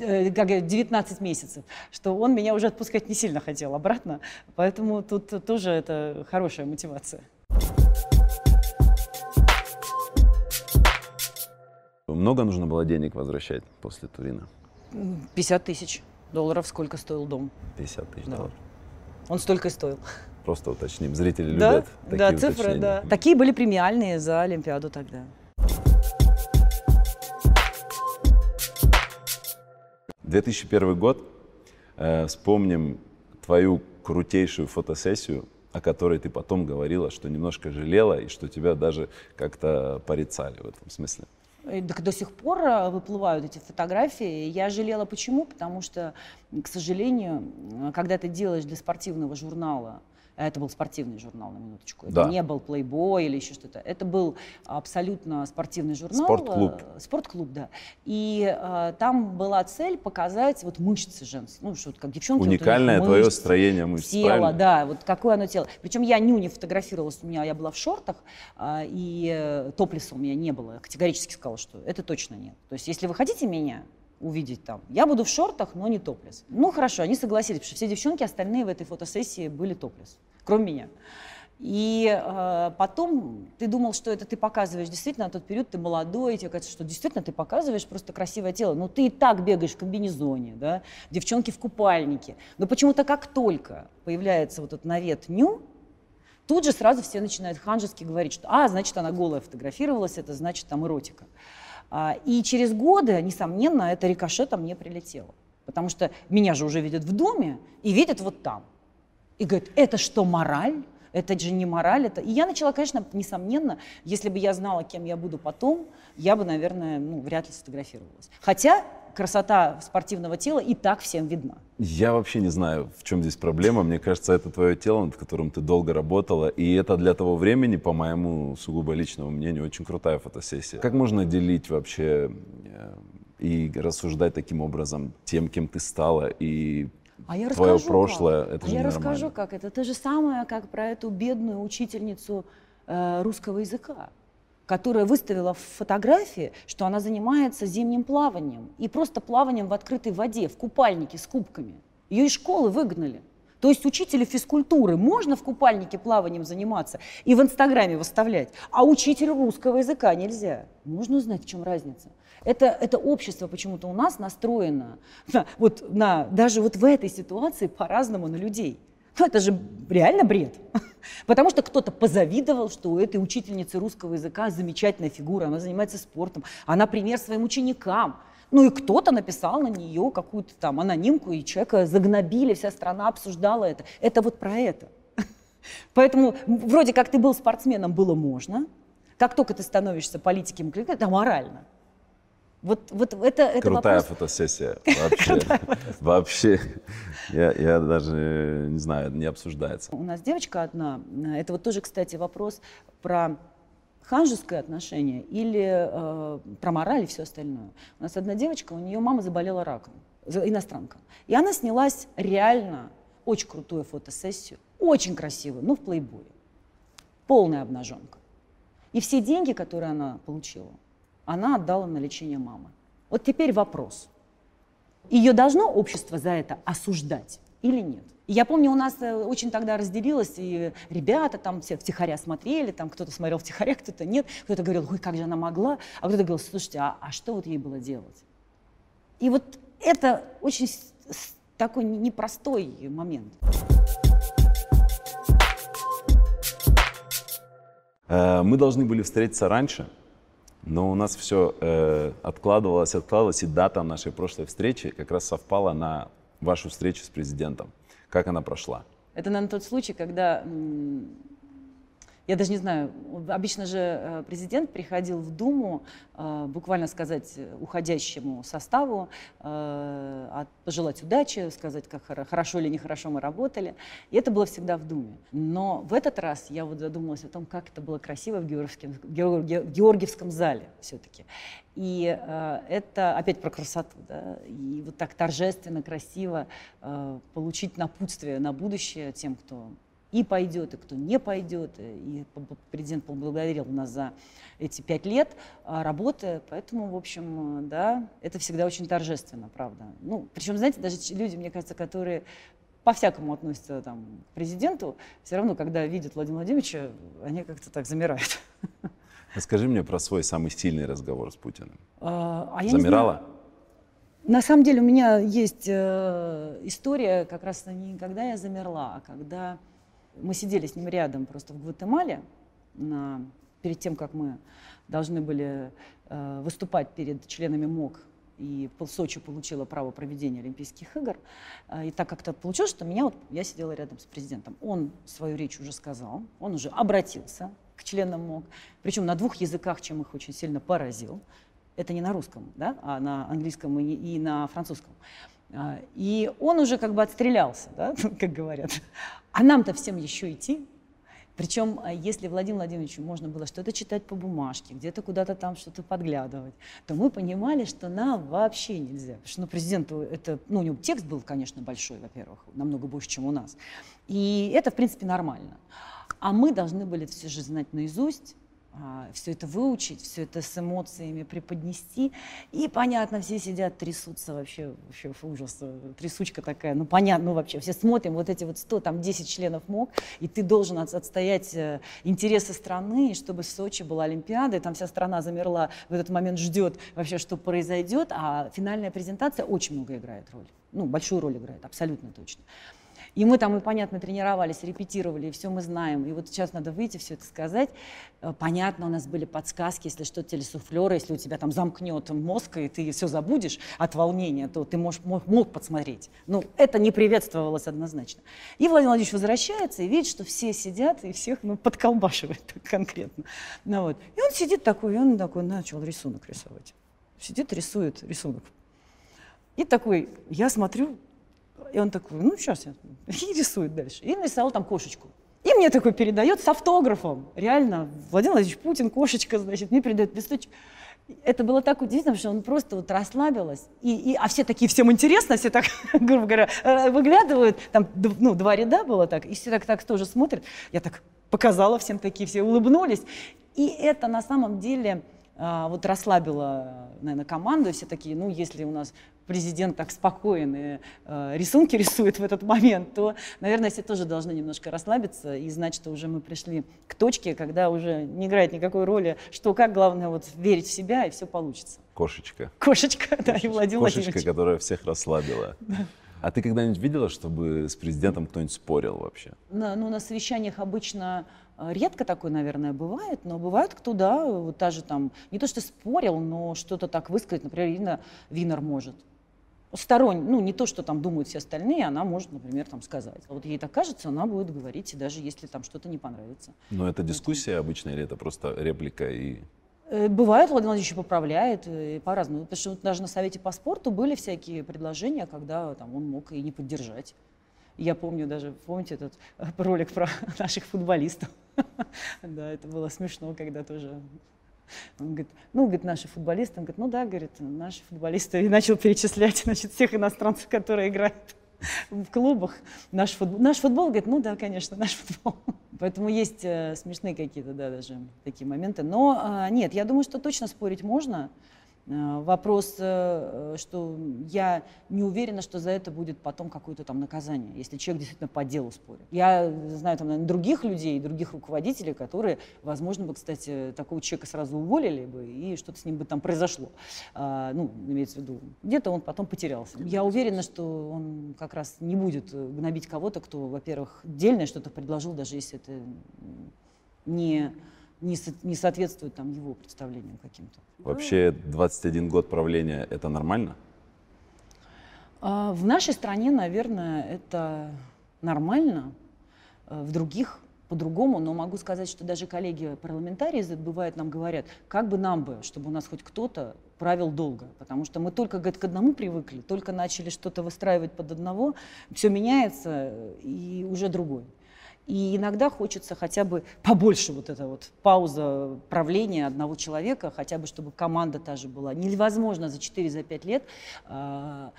э, как 19 месяцев, что он меня уже отпускать не сильно хотел обратно. Поэтому Поэтому тут тоже это хорошая мотивация. Много нужно было денег возвращать после Турина? 50 тысяч долларов. Сколько стоил дом? 50 тысяч да. долларов. Он столько и стоил. Просто уточним. Зрители да? любят такие Да, цифры, уточнения. да. Такие были премиальные за Олимпиаду тогда. Две тысячи первый год. Э, вспомним твою крутейшую фотосессию, о которой ты потом говорила, что немножко жалела и что тебя даже как-то порицали в этом смысле. Так до сих пор э, выплывают эти фотографии. Я жалела почему? Потому что, к сожалению, когда ты делаешь для спортивного журнала это был спортивный журнал, на минуточку. Это да. не был Playboy или еще что-то. Это был абсолютно спортивный журнал. Спортклуб. Э, спортклуб, да. И э, там была цель показать вот мышцы женские. Ну, что как девчонки. Уникальное вот твое мышц, строение мышц, Тело, правильно? да, вот какое оно тело. Причем я ню не фотографировалась, у меня я была в шортах, э, и э, топлиса у меня не было. Категорически сказала, что это точно нет. То есть, если вы хотите меня, увидеть там. Я буду в шортах, но не топлес. Ну хорошо, они согласились, потому что все девчонки остальные в этой фотосессии были топлес, кроме меня. И э, потом ты думал, что это ты показываешь действительно на тот период, ты молодой, и тебе кажется, что действительно ты показываешь просто красивое тело. Но ты и так бегаешь в комбинезоне, да, девчонки в купальнике. Но почему-то как только появляется вот этот навет ню, тут же сразу все начинают ханжески говорить, что а, значит, она голая фотографировалась, это значит там эротика. А, и через годы, несомненно, это рикошетом мне прилетело. Потому что меня же уже видят в доме и видят вот там. И говорят, это что, мораль? Это же не мораль. Это... И я начала, конечно, несомненно, если бы я знала, кем я буду потом, я бы, наверное, ну, вряд ли сфотографировалась. Хотя красота спортивного тела и так всем видна. Я вообще не знаю, в чем здесь проблема. Мне кажется, это твое тело, над которым ты долго работала. И это для того времени, по моему сугубо личному мнению, очень крутая фотосессия. Как можно делить вообще э, и рассуждать таким образом тем, кем ты стала, и а я твое расскажу прошлое, как. это а же я расскажу, как это. То же самое, как про эту бедную учительницу э, русского языка, которая выставила в фотографии, что она занимается зимним плаванием и просто плаванием в открытой воде, в купальнике с кубками. Ее из школы выгнали. То есть учителю физкультуры можно в купальнике плаванием заниматься и в Инстаграме выставлять, а учителю русского языка нельзя. Можно узнать, в чем разница. Это, это общество почему-то у нас настроено на, вот, на, даже вот в этой ситуации по-разному на людей. Ну, это же реально бред. Потому что кто-то позавидовал, что у этой учительницы русского языка замечательная фигура, она занимается спортом, она пример своим ученикам. Ну и кто-то написал на нее какую-то там анонимку, и человека загнобили, вся страна обсуждала это. Это вот про это. Поэтому вроде как ты был спортсменом, было можно. Как только ты становишься политиком, это морально. Вот, вот это, это Крутая вопрос... фотосессия. Вообще. Вообще. Я, я даже не знаю, не обсуждается. У нас девочка одна, это вот тоже, кстати, вопрос про ханжеское отношение или э, про мораль и все остальное. У нас одна девочка, у нее мама заболела раком, иностранка. И она снялась реально очень крутую фотосессию, очень красивую, ну в плейбое. Полная обнаженка. И все деньги, которые она получила, она отдала на лечение мамы. Вот теперь вопрос. Ее должно общество за это осуждать или нет? Я помню, у нас э, очень тогда разделилось, и ребята там все втихаря смотрели, там кто-то смотрел втихаря, кто-то нет, кто-то говорил, ой, как же она могла, а кто-то говорил, слушайте, а, а что вот ей было делать? И вот это очень такой непростой момент. Э, мы должны были встретиться раньше, но у нас все э, откладывалось, откладывалось, и дата нашей прошлой встречи как раз совпала на вашу встречу с президентом. Как она прошла? Это, наверное, тот случай, когда я даже не знаю, обычно же э, президент приходил в Думу, э, буквально сказать уходящему составу, э, пожелать удачи, сказать, как хорошо или нехорошо мы работали. И это было всегда в Думе. Но в этот раз я вот задумалась о том, как это было красиво в Георгиевском, Георгиевском зале все-таки. И это опять про красоту, да, и вот так торжественно, красиво получить напутствие на будущее тем, кто и пойдет, и кто не пойдет. И президент поблагодарил нас за эти пять лет а, работы. Поэтому, в общем, да, это всегда очень торжественно, правда. Ну, причем, знаете, даже люди, мне кажется, которые по-всякому относятся там, к президенту, все равно, когда видят Владимира Владимировича, они как-то так замирают. Расскажи мне про свой самый сильный разговор с Путиным. А, а Замирала? На самом деле у меня есть э, история, как раз не когда я замерла, а когда мы сидели с ним рядом просто в Гватемале, на, перед тем, как мы должны были э, выступать перед членами МОК, и Сочи получила право проведения Олимпийских игр. Э, и так как-то получилось, что меня, вот, я сидела рядом с президентом. Он свою речь уже сказал, он уже обратился к членам МОК, причем на двух языках, чем их очень сильно поразил. Это не на русском, да, а на английском и, и на французском. А, и он уже как бы отстрелялся, да, как говорят. А нам-то всем еще идти. Причем, а, если Владимиру Владимировичу можно было что-то читать по бумажке, где-то куда-то там что-то подглядывать, то мы понимали, что нам вообще нельзя. Потому что ну, президенту это, ну, у него текст был, конечно, большой, во-первых, намного больше, чем у нас. И это, в принципе, нормально. А мы должны были все же знать наизусть, все это выучить, все это с эмоциями преподнести. И понятно, все сидят, трясутся вообще, вообще ужас, трясучка такая. Ну понятно, ну вообще, все смотрим, вот эти вот 100, там 10 членов МОК, и ты должен отстоять э, интересы страны, чтобы в Сочи была Олимпиада, и там вся страна замерла, в этот момент ждет вообще, что произойдет, а финальная презентация очень много играет роль. Ну, большую роль играет, абсолютно точно. И мы там, и понятно, тренировались, репетировали, и все мы знаем. И вот сейчас надо выйти, все это сказать. Э, понятно, у нас были подсказки, если что, телесуфлеры, если у тебя там замкнет мозг, и ты все забудешь от волнения, то ты можешь, мог, мог подсмотреть. Ну, это не приветствовалось однозначно. И Владимир Владимирович возвращается и видит, что все сидят, и всех ну, подколбашивает конкретно. Ну, вот. И он сидит такой, и он такой начал рисунок рисовать. Сидит, рисует рисунок И такой, я смотрю, и он такой, ну, сейчас я, и рисует дальше. И нарисовал там кошечку. И мне такой передает с автографом. Реально, Владимир Владимирович Путин, кошечка, значит, мне передает листочек. Это было так удивительно, что он просто вот расслабилась. И, и, а все такие, всем интересно, все так, грубо говоря, э, выглядывают. Там ну, два ряда было так, и все так, так тоже смотрят. Я так показала всем такие, все улыбнулись. И это на самом деле а, вот расслабило, наверное, команду. Все такие, ну, если у нас президент так спокоен и э, рисунки рисует в этот момент, то, наверное, все тоже должны немножко расслабиться и знать, что уже мы пришли к точке, когда уже не играет никакой роли, что как, главное вот верить в себя, и все получится. Кошечка. Кошечка, да, и Владимир Кошечка, Владимирович. которая всех расслабила. А ты когда-нибудь видела, чтобы с президентом кто-нибудь спорил вообще? На, ну, на совещаниях обычно э, редко такое, наверное, бывает, но бывает, кто, да, вот та же там, не то что спорил, но что-то так высказать, например, Ирина Винер может сторонний, ну не то, что там думают все остальные, она может, например, там сказать. Вот ей так кажется, она будет говорить, и даже если там что-то не понравится. Но это дискуссия обычная или это просто реплика и... Э, бывает, Владимир Владимирович поправляет э, по-разному. Потому что даже на Совете по спорту были всякие предложения, когда там, он мог и не поддержать. Я помню даже, помните этот э, ролик про наших футболистов? Да, это было смешно, когда тоже он говорит, ну, говорит, наши футболисты. Он говорит, ну да, говорит, наши футболисты. И начал перечислять, значит, всех иностранцев, которые играют в клубах. Наш футбол, наш футбол, говорит, ну да, конечно, наш футбол. Поэтому есть э, смешные какие-то, да, даже такие моменты. Но э, нет, я думаю, что точно спорить можно. Э, вопрос, э, что я не уверена, что за это будет потом какое-то там наказание, если человек действительно по делу спорит. Я знаю там, наверное, других людей, других руководителей, которые, возможно, бы, кстати, такого человека сразу уволили бы, и что-то с ним бы там произошло. А, ну, имеется в виду, где-то он потом потерялся. Я уверена, что он как раз не будет гнобить кого-то, кто, во-первых, дельное что-то предложил, даже если это не не, со, не соответствует там, его представлениям каким-то. Вообще 21 год правления – это нормально? А, в нашей стране, наверное, это нормально. А, в других по-другому, но могу сказать, что даже коллеги-парламентарии бывает нам говорят, как бы нам бы, чтобы у нас хоть кто-то правил долго, потому что мы только говорит, к одному привыкли, только начали что-то выстраивать под одного, все меняется и уже другой. И иногда хочется хотя бы побольше вот эта вот пауза правления одного человека, хотя бы чтобы команда та же была. Невозможно за 4-5 лет э,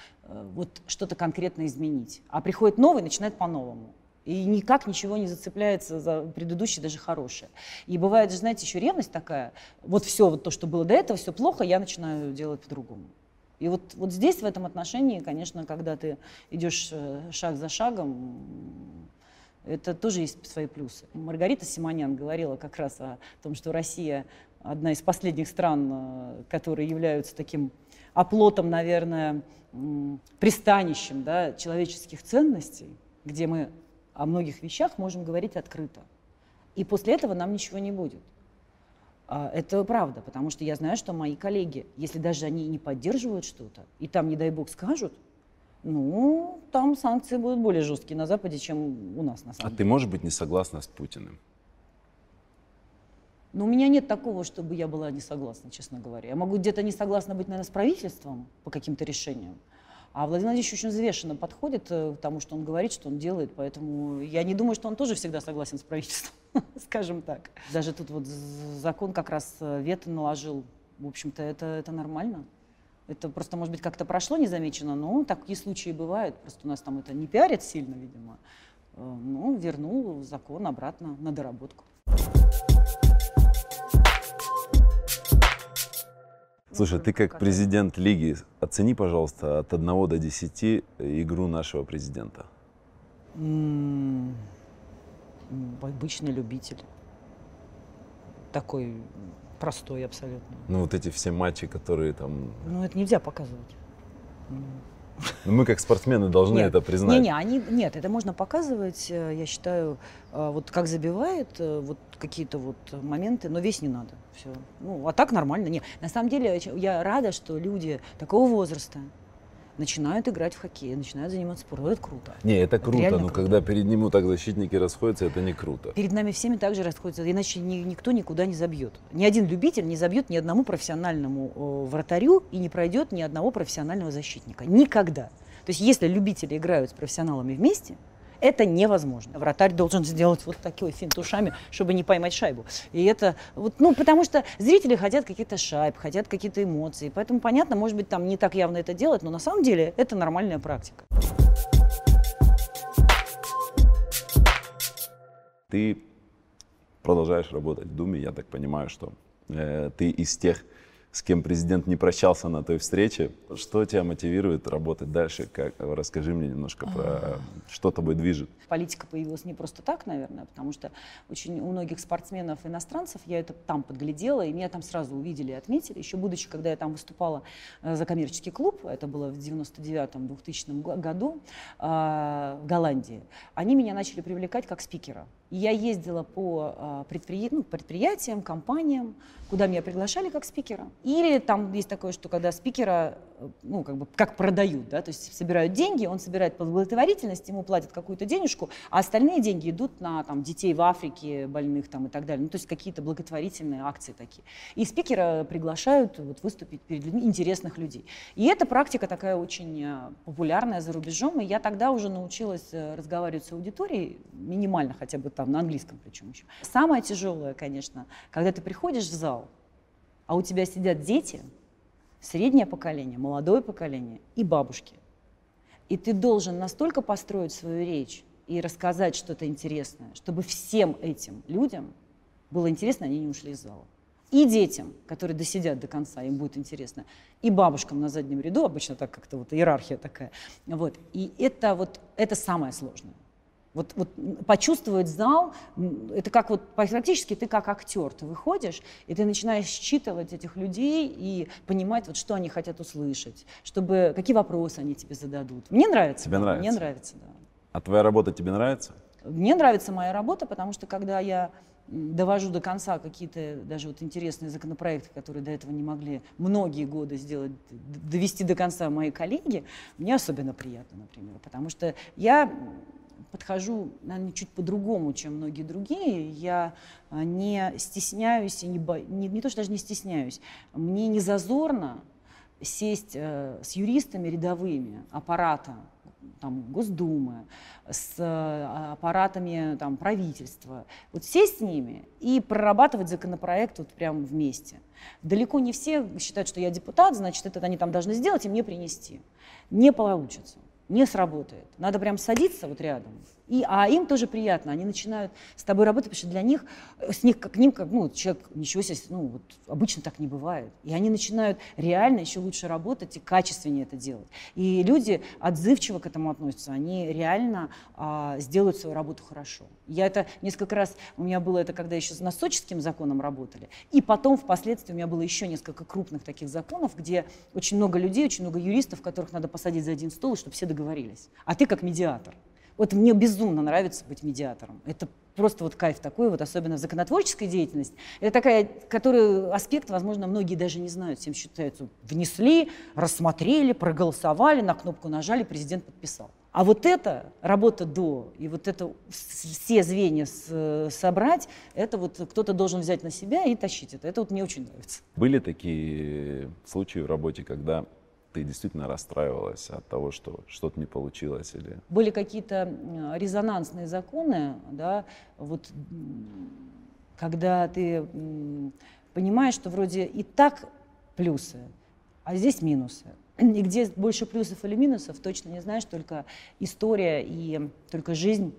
вот что-то конкретно изменить. А приходит новый, начинает по-новому. И никак ничего не зацепляется за предыдущее, даже хорошее. И бывает же, знаете, еще ревность такая. Вот все, вот то, что было до этого, все плохо, я начинаю делать по-другому. И вот, вот здесь, в этом отношении, конечно, когда ты идешь э, шаг за шагом, это тоже есть свои плюсы. Маргарита Симонян говорила как раз о том, что Россия одна из последних стран, э, которые являются таким оплотом, наверное, пристанищем да, человеческих ценностей, где мы о многих вещах можем говорить открыто. И после этого нам ничего не будет. А, это правда, потому что я знаю, что мои коллеги, если даже они не поддерживают что-то, и там, не дай бог, скажут, ну, там санкции будут более жесткие на Западе, чем у нас, на самом а деле. ты можешь быть не согласна с Путиным? Но у меня нет такого, чтобы я была не согласна, честно говоря. Я могу где-то не согласна быть, наверное, с правительством по каким-то решениям. А Владимир Владимирович очень взвешенно подходит э, к тому, что он говорит, что он делает. Поэтому я не думаю, что он тоже всегда согласен с правительством, скажем так. Даже тут вот закон как раз э, вето наложил. В общем-то, это, это нормально. Это просто, может быть, как-то прошло незамечено, но такие случаи бывают. Просто у нас там это не пиарит сильно, видимо. Э, ну, вернул закон обратно на доработку. Слушай, ты как президент лиги, оцени, пожалуйста, от 1 до 10 игру нашего президента. М-м, обычный любитель. Такой простой абсолютно. Ну, вот эти все матчи, которые там... Ну, это нельзя показывать. Ну, мы как спортсмены должны нет, это признать. Не, не, они, нет, это можно показывать, э, я считаю, э, вот как забивает, э, вот какие-то вот моменты, но весь не надо. Все. Ну, а так нормально. Нет. На самом деле, я рада, что люди такого возраста, начинают играть в хоккей, начинают заниматься спортом. Это круто. Не, это круто, реально но круто. когда перед ним так защитники расходятся, это не круто. Перед нами всеми также расходятся, иначе ни- никто никуда не забьет. Ни один любитель не забьет ни одному профессиональному э, вратарю и не пройдет ни одного профессионального защитника. Никогда. То есть если любители играют с профессионалами вместе, это невозможно. Вратарь должен сделать вот такой финт ушами, чтобы не поймать шайбу. И это вот, ну, потому что зрители хотят каких-то шайб, хотят какие-то эмоции. Поэтому, понятно, может быть, там не так явно это делать, но на самом деле это нормальная практика. Ты продолжаешь работать в Думе, я так понимаю, что э, ты из тех, с кем президент не прощался на той встрече. Что тебя мотивирует работать дальше? Как, расскажи мне немножко про, что тобой движет. Политика появилась не просто так, наверное, потому что очень у многих спортсменов иностранцев я это там подглядела, и меня там сразу увидели и отметили. Еще будучи, когда я там выступала э, за коммерческий клуб, это было в 99-2000 го- году э, в Голландии, они меня начали привлекать как спикера. Я ездила по э, предприя- ну, предприятиям, компаниям, куда меня приглашали как спикера. Или там есть такое, что когда спикера, ну, как бы, как продают, да, то есть собирают деньги, он собирает благотворительность, ему платят какую-то денежку, а остальные деньги идут на там, детей в Африке, больных там и так далее. Ну, то есть какие-то благотворительные акции такие. И спикера приглашают вот, выступить перед людьми, интересных людей. И эта практика такая очень э, популярная за рубежом, и я тогда уже научилась э, разговаривать с аудиторией, минимально хотя бы там, на английском причем еще. Самое тяжелое, конечно, когда ты приходишь в зал, а у тебя сидят дети, среднее поколение, молодое поколение и бабушки. И ты должен настолько построить свою речь и рассказать что-то интересное, чтобы всем этим людям было интересно, они не ушли из зала. И детям, которые досидят до конца, им будет интересно. И бабушкам на заднем ряду, обычно так как-то вот иерархия такая. Вот. И это вот, это самое сложное. Вот, вот почувствовать зал, это как вот практически ты как актер, ты выходишь и ты начинаешь считывать этих людей и понимать, вот что они хотят услышать, чтобы какие вопросы они тебе зададут. Мне нравится. Тебе да, нравится? Мне нравится, да. А твоя работа тебе нравится? Мне нравится моя работа, потому что когда я довожу до конца какие-то даже вот интересные законопроекты, которые до этого не могли многие годы сделать, довести до конца мои коллеги, мне особенно приятно, например, потому что я подхожу, наверное, чуть по-другому, чем многие другие. Я а, не стесняюсь, и не, бо- не, не то, что даже не стесняюсь, мне не зазорно сесть э, с юристами рядовыми аппарата там, Госдумы, с э, аппаратами там, правительства, вот сесть с ними и прорабатывать законопроект вот прямо вместе. Далеко не все считают, что я депутат, значит, это они там должны сделать и мне принести. Не получится, не сработает. Надо прям садиться вот рядом. И, а им тоже приятно, они начинают с тобой работать, потому что для них, э, с них, как, к ним, как, ну, человек, ничего себе, ну, вот, обычно так не бывает. И они начинают реально еще лучше работать и качественнее это делать. И люди отзывчиво к этому относятся, они реально а, сделают свою работу хорошо. Я это несколько раз, у меня было это, когда еще на Сочинским законом работали, и потом впоследствии у меня было еще несколько крупных таких законов, где очень много людей, очень много юристов, которых надо посадить за один стол, чтобы все договорились. А ты как медиатор. Вот мне безумно нравится быть медиатором. Это просто вот кайф такой, вот особенно в законотворческой деятельности. Это такая, который аспект, возможно, многие даже не знают, всем считается. Внесли, рассмотрели, проголосовали, на кнопку нажали, президент подписал. А вот это работа до, и вот это все звенья с- собрать, это вот кто-то должен взять на себя и тащить это. Это вот мне очень нравится. Были такие случаи в работе, когда ты действительно расстраивалась от того, что что-то не получилось или были какие-то резонансные законы, да, вот когда ты понимаешь, что вроде и так плюсы, а здесь минусы. И где больше плюсов или минусов, точно не знаешь, только история и только жизнь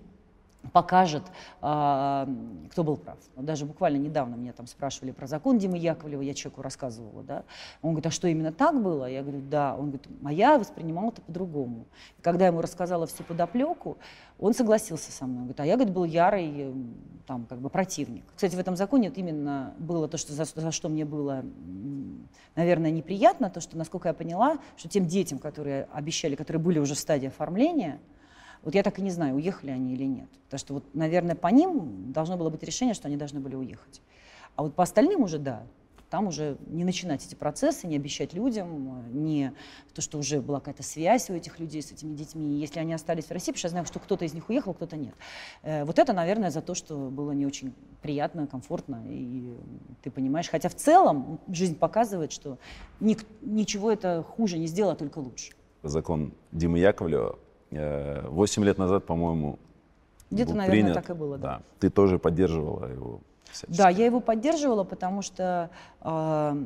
покажет, а, кто был прав. Даже буквально недавно меня там спрашивали про закон Димы Яковлева, я человеку рассказывала, да. Он говорит, а что именно так было? Я говорю, да. Он говорит, а я воспринимал это по-другому. Когда я ему рассказала всю подоплеку, он согласился со мной. Он говорит, а я, говорит, был ярый там, как бы противник. Кстати, в этом законе вот именно было то, что, за, за что мне было, наверное, неприятно, то, что, насколько я поняла, что тем детям, которые обещали, которые были уже в стадии оформления, вот я так и не знаю, уехали они или нет. Потому что, вот, наверное, по ним должно было быть решение, что они должны были уехать. А вот по остальным уже да. Там уже не начинать эти процессы, не обещать людям, не то, что уже была какая-то связь у этих людей с этими детьми. Если они остались в России, потому что я знаю, что кто-то из них уехал, кто-то нет. Э, вот это, наверное, за то, что было не очень приятно, комфортно. И ты понимаешь, хотя в целом жизнь показывает, что ничего это хуже не сделало, а только лучше. Закон Димы Яковлева. Восемь лет назад, по-моему, где-то, наверное, принят. так и было. Да. да. Ты тоже поддерживала его всячески. Да, я его поддерживала, потому что э,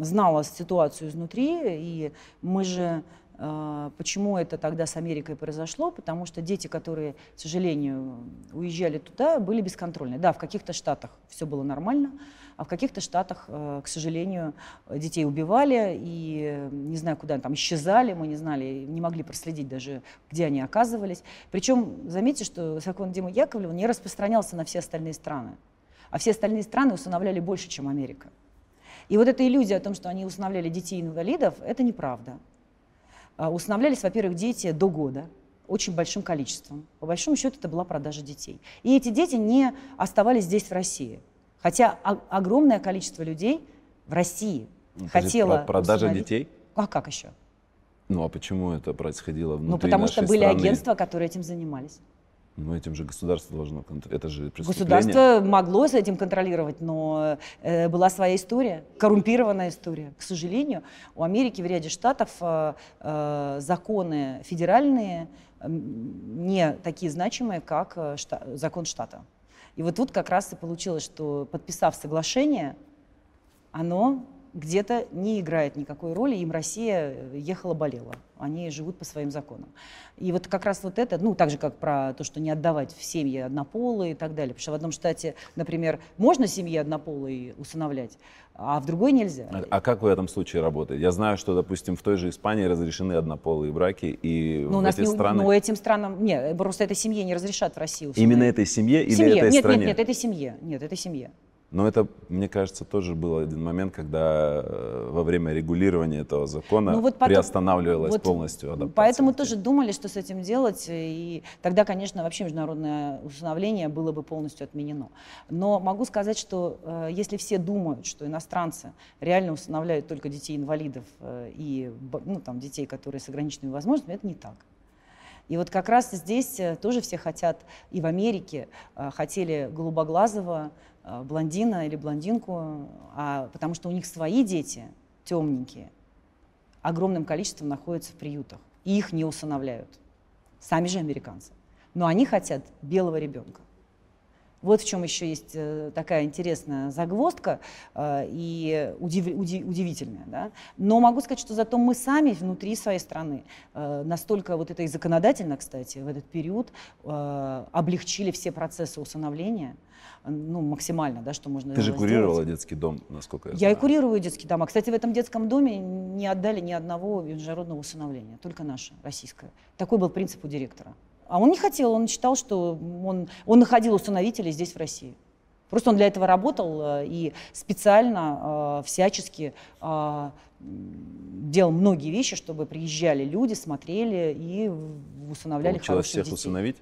знала ситуацию изнутри, и мы же э, Почему это тогда с Америкой произошло? Потому что дети, которые, к сожалению, уезжали туда, были бесконтрольны. Да, в каких-то штатах все было нормально, а в каких-то штатах, э, к сожалению, детей убивали и не знаю, куда там исчезали, мы не знали, не могли проследить даже, где они оказывались. Причем, заметьте, что закон Димы Яковлева не распространялся на все остальные страны а все остальные страны усыновляли больше, чем Америка. И вот эта иллюзия о том, что они усыновляли детей-инвалидов, это неправда. А, усыновлялись, во-первых, дети до года, очень большим количеством. По большому счету это была продажа детей. И эти дети не оставались здесь, в России. Хотя огромное количество людей в России ну, хотело... Продажа детей? А как еще? Ну а почему это происходило внутри Ну потому что были страны? агентства, которые этим занимались. Но этим же государство должно контролировать. Это же Государство могло с этим контролировать, но э, была своя история, коррумпированная история. К сожалению, у Америки в ряде штатов э, э, законы федеральные не такие значимые, как э, шта, закон штата. И вот тут как раз и получилось, что подписав соглашение, оно где-то не играет никакой роли, им Россия э, ехала-болела. Они живут по своим законам. И вот как раз вот это, ну, так же, как про то, что не отдавать в семьи однополые и так далее. Потому что в одном штате, например, можно семьи однополые усыновлять, а в другой нельзя. А, а как в этом случае работает? Я знаю, что, допустим, в той же Испании разрешены однополые браки, и ну, в у нас эти не, страны... Ну, этим странам... Нет, просто этой семье не разрешат в России усыновлять. Именно этой семье или семье. этой нет, стране? Нет, нет, этой семье. Нет, этой семье. Но это, мне кажется, тоже был один момент, когда э, во время регулирования этого закона ну, вот потом, приостанавливалась вот полностью адаптация. Поэтому тоже думали, что с этим делать, и тогда, конечно, вообще международное усыновление было бы полностью отменено. Но могу сказать, что э, если все думают, что иностранцы реально усыновляют только детей-инвалидов э, и ну, там, детей, которые с ограниченными возможностями, это не так. И вот как раз здесь тоже все хотят, и в Америке хотели голубоглазого блондина или блондинку, а, потому что у них свои дети темненькие, огромным количеством находятся в приютах, и их не усыновляют. Сами же американцы. Но они хотят белого ребенка. Вот в чем еще есть э, такая интересная загвоздка э, и удив, удив, удивительная. Да? Но могу сказать, что зато мы сами внутри своей страны э, настолько, вот это и законодательно, кстати, в этот период облегчили все процессы усыновления, ну, максимально, да, что можно Ты же курировала сделать. детский дом, насколько я, я знаю. Я и курирую детский дом. А, кстати, в этом детском доме не отдали ни одного международного усыновления, только наше, российское. Такой был принцип у директора. А он не хотел, он считал, что он, он находил усыновителей здесь, в России. Просто он для этого работал э, и специально, э, всячески э, делал многие вещи, чтобы приезжали люди, смотрели и усыновляли Получилось хороших всех детей. усыновить?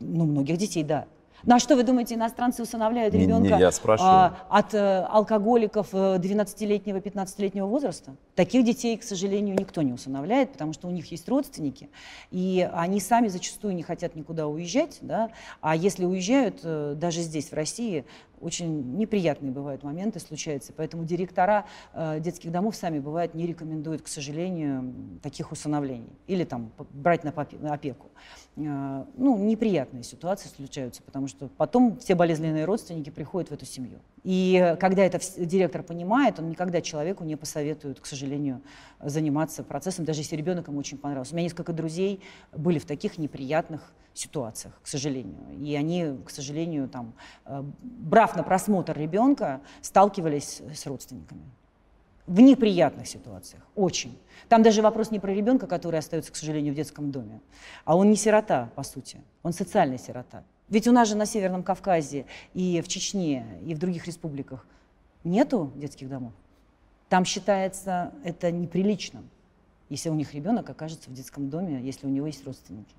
Ну, многих детей, да. Ну а что вы думаете, иностранцы усыновляют ребенка не, не, я а, от а, алкоголиков 12-летнего, э, 15-летнего возраста? Таких детей, к сожалению, никто не усыновляет, потому что у них есть родственники, и они сами зачастую не хотят никуда уезжать, да? а если уезжают, э, даже здесь, в России, очень неприятные бывают моменты, случаются. Поэтому директора э, детских домов сами, бывают, не рекомендуют, к сожалению, таких усыновлений. Или там брать на опеку. Э, ну, неприятные ситуации случаются, потому что потом все болезненные родственники приходят в эту семью. И когда это директор понимает, он никогда человеку не посоветует, к сожалению, заниматься процессом, даже если ребенок ему очень понравился. У меня несколько друзей были в таких неприятных ситуациях, к сожалению. И они, к сожалению, там, э, брав на просмотр ребенка, сталкивались с родственниками. В неприятных ситуациях, очень. Там даже вопрос не про ребенка, который остается, к сожалению, в детском доме, а он не сирота, по сути, он социальный сирота. Ведь у нас же на Северном Кавказе и в Чечне, и в других республиках нету детских домов. Там считается это неприличным, если у них ребенок окажется в детском доме, если у него есть родственники.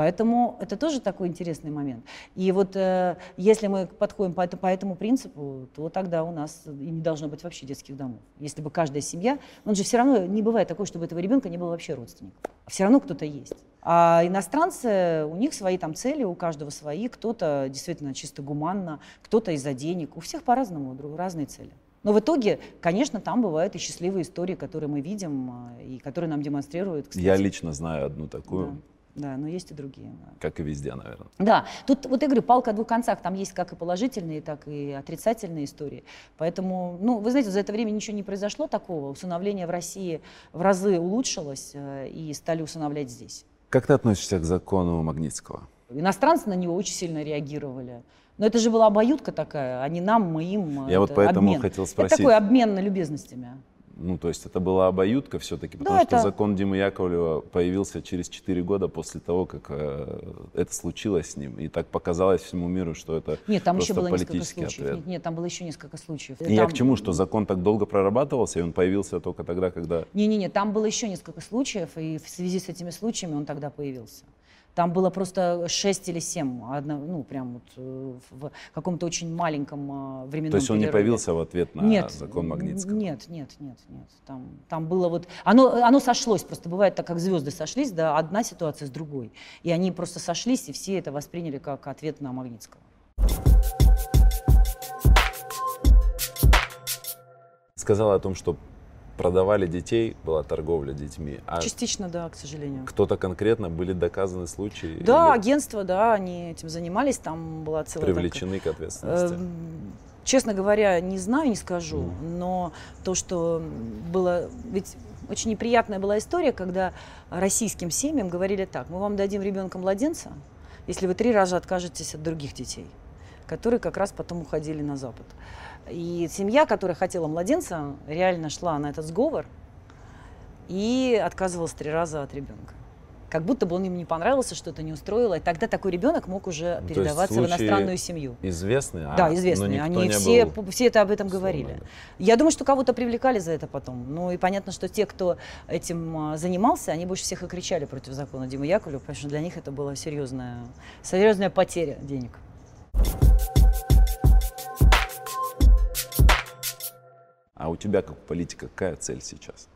Поэтому это тоже такой интересный момент. И вот э, если мы подходим по, по этому принципу, то тогда у нас и не должно быть вообще детских домов. Если бы каждая семья, он же все равно не бывает такого, чтобы этого ребенка не был вообще родственник. Все равно кто-то есть. А иностранцы, у них свои там цели, у каждого свои. Кто-то действительно чисто гуманно, кто-то из-за денег. У всех по-разному, разные цели. Но в итоге, конечно, там бывают и счастливые истории, которые мы видим а, и которые нам демонстрируют. Кстати. Я лично знаю одну такую. Да. Да, но есть и другие. Да. Как и везде, наверное. Да, тут вот я говорю, палка о двух концах, там есть как и положительные, так и отрицательные истории. Поэтому, ну, вы знаете, за это время ничего не произошло такого. Усыновление в России в разы улучшилось э, и стали усыновлять здесь. Как ты относишься к закону Магнитского? Иностранцы на него очень сильно реагировали. Но это же была обоюдка такая, а не нам, мы им. Я вот поэтому обмен. хотел спросить. Это такой обмен на любезностями. Ну, то есть это была обоюдка все-таки, потому да, что это... закон Димы Яковлева появился через 4 года после того, как э, это случилось с ним. И так показалось всему миру, что это нет, там просто еще было политический несколько случаев. ответ. Нет, нет, там было еще несколько случаев. И там... я к чему, что закон так долго прорабатывался, и он появился только тогда, когда... Не-не-не, там было еще несколько случаев, и в связи с этими случаями он тогда появился. Там было просто 6 или 7, одно, ну, прям вот э, в каком-то очень маленьком а, временном То есть он перерыве. не появился в ответ на нет, закон Магнитского? Нет, нет, нет, нет. Там, там было вот... Оно, оно сошлось, просто бывает так, как звезды сошлись, да, одна ситуация с другой. И они просто сошлись, и все это восприняли как ответ на Магнитского. Сказала о том, что продавали детей, была торговля детьми. А Частично, да, к сожалению. Кто-то конкретно были доказаны случаи? Да, или... агентство, да, они этим занимались, там была целая... Привлечены так... к ответственности? Эм, честно говоря, не знаю, не скажу, mm. но то, что было... Ведь очень неприятная была история, когда российским семьям говорили так, мы вам дадим ребенка-младенца, если вы три раза откажетесь от других детей, которые как раз потом уходили на Запад. И семья, которая хотела младенца, реально шла на этот сговор и отказывалась три раза от ребенка. Как будто бы он им не понравился, что-то не устроило. И тогда такой ребенок мог уже ну, передаваться в иностранную семью. Известные? А, да, известные. Они все, был... все это об этом говорили. Словно. Я думаю, что кого-то привлекали за это потом. Ну и понятно, что те, кто этим а, занимался, они больше всех и кричали против закона Димы Яковлева, потому что для них это была серьезная, серьезная потеря денег. А у тебя как политика какая цель сейчас?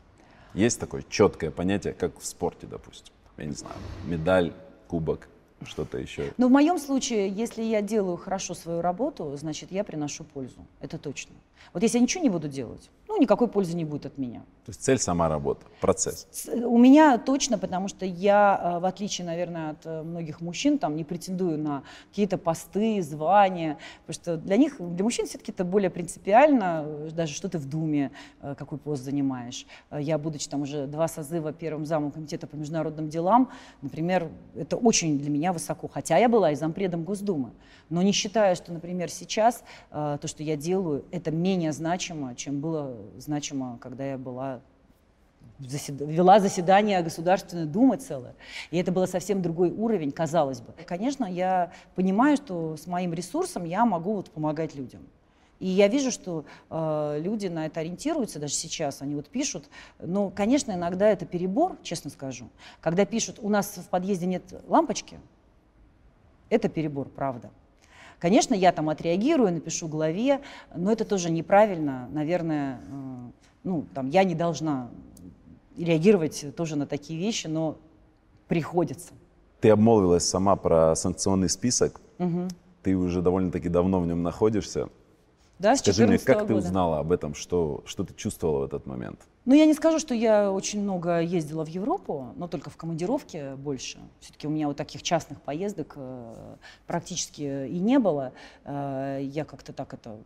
Есть такое четкое понятие, как в спорте, допустим? Я не знаю, медаль, кубок, что-то еще? Ну, в моем случае, если я делаю хорошо свою работу, значит, я приношу пользу. Это точно. Вот если я ничего не буду делать, ну, никакой пользы не будет от меня. То есть цель сама работа, процесс? У меня точно, потому что я, э, в отличие, наверное, от э, многих мужчин, там, не претендую на какие-то посты, звания, потому что для них, для мужчин все-таки это более принципиально, э, даже что ты в Думе, какой пост занимаешь. Я, будучи там уже два созыва первым замом комитета по международным делам, например, это очень для меня высоко, хотя я была и зампредом Госдумы, но не считаю, что, например, сейчас то, что я делаю, это менее значимо, чем было значимо, когда я была вела заседание Государственной Думы целое. И это был совсем другой уровень, казалось бы. Конечно, я понимаю, что с моим ресурсом я могу вот помогать людям. И я вижу, что э, люди на это ориентируются, даже сейчас они вот пишут. Но, конечно, иногда это перебор, честно скажу. Когда пишут, у нас в подъезде нет лампочки, это перебор, правда. Конечно, я там отреагирую, напишу главе, но это тоже неправильно. Наверное, э, ну, там, я не должна реагировать тоже на такие вещи, но приходится. Ты обмолвилась сама про санкционный список. Угу. Ты уже довольно-таки давно в нем находишься. Да, Скажи мне, как года. ты узнала об этом, что, что ты чувствовала в этот момент? Ну, я не скажу, что я очень много ездила в Европу, но только в командировке больше. Все-таки у меня вот таких частных поездок э, практически и не было. Э, я как-то так это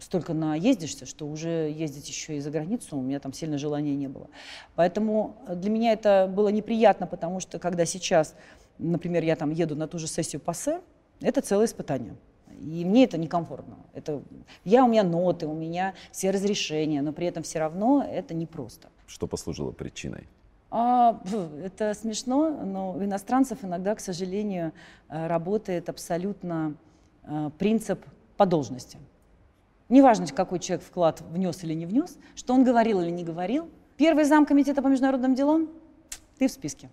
столько наездишься, что уже ездить еще и за границу у меня там сильно желания не было. Поэтому для меня это было неприятно, потому что когда сейчас, например, я там еду на ту же сессию ПАСЕ, это целое испытание. И мне это некомфортно. Это, я, у меня ноты, у меня все разрешения, но при этом все равно это непросто. Что послужило причиной? А, это смешно, но у иностранцев иногда, к сожалению, э, работает абсолютно э, принцип по должности. Неважно, какой человек вклад внес или не внес, что он говорил или не говорил. Первый зам комитета по международным делам, ты в списке.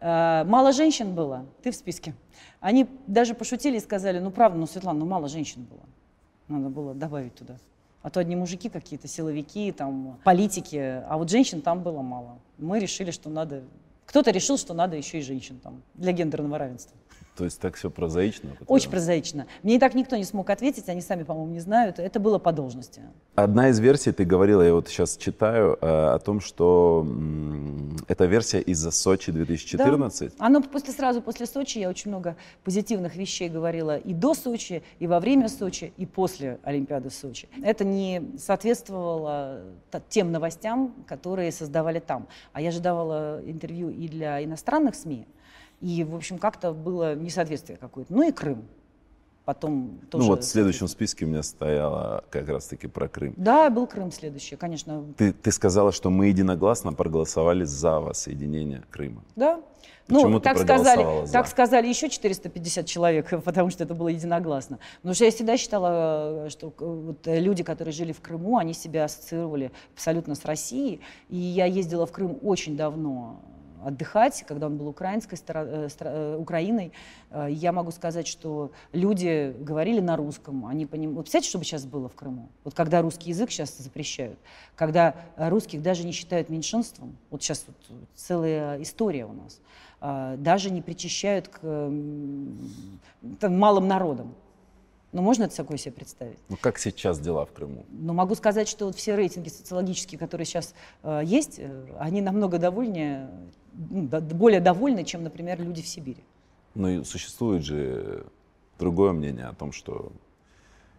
Э, мало женщин было, ты в списке. Они даже пошутили и сказали, ну правда, ну Светлана, ну мало женщин было. Надо было добавить туда. А то одни мужики какие-то, силовики, там, политики, а вот женщин там было мало. Мы решили, что надо... Кто-то решил, что надо еще и женщин там для гендерного равенства. То есть так все прозаично? Очень прозаично. Мне и так никто не смог ответить, они сами, по-моему, не знают. Это было по должности. Одна из версий, ты говорила, я вот сейчас читаю, э, о том, что м, это версия из-за Сочи 2014. Да. Оно после, сразу после Сочи, я очень много позитивных вещей говорила и до Сочи, и во время Сочи, и после Олимпиады в Сочи. Это не соответствовало тем новостям, которые создавали там. А я же давала интервью и для иностранных СМИ, и, в общем, как-то было несоответствие какое-то. Ну и Крым. Потом тоже... Ну вот в следующем списке у меня стояло как раз-таки про Крым. Да, был Крым следующий, конечно. Ты, ты сказала, что мы единогласно проголосовали за воссоединение Крыма. Да. Почему ну, так сказали, за? так сказали еще 450 человек, потому что это было единогласно. Потому что я всегда считала, что вот люди, которые жили в Крыму, они себя ассоциировали абсолютно с Россией. И я ездила в Крым очень давно, отдыхать, когда он был украинской э, э, Украиной, э, я могу сказать, что люди говорили на русском. Они поним... Вот представляете, что бы сейчас было в Крыму? Вот когда русский язык сейчас запрещают, когда русских даже не считают меньшинством, вот сейчас вот целая история у нас, даже не причащают к там, малым народам. Ну, можно это такое себе представить? Ну, как сейчас дела в Крыму? Ну, могу сказать, что вот все рейтинги социологические, которые сейчас э, есть, э, они намного довольнее, более довольны, чем, например, люди в Сибири. Ну, и существует же другое мнение о том, что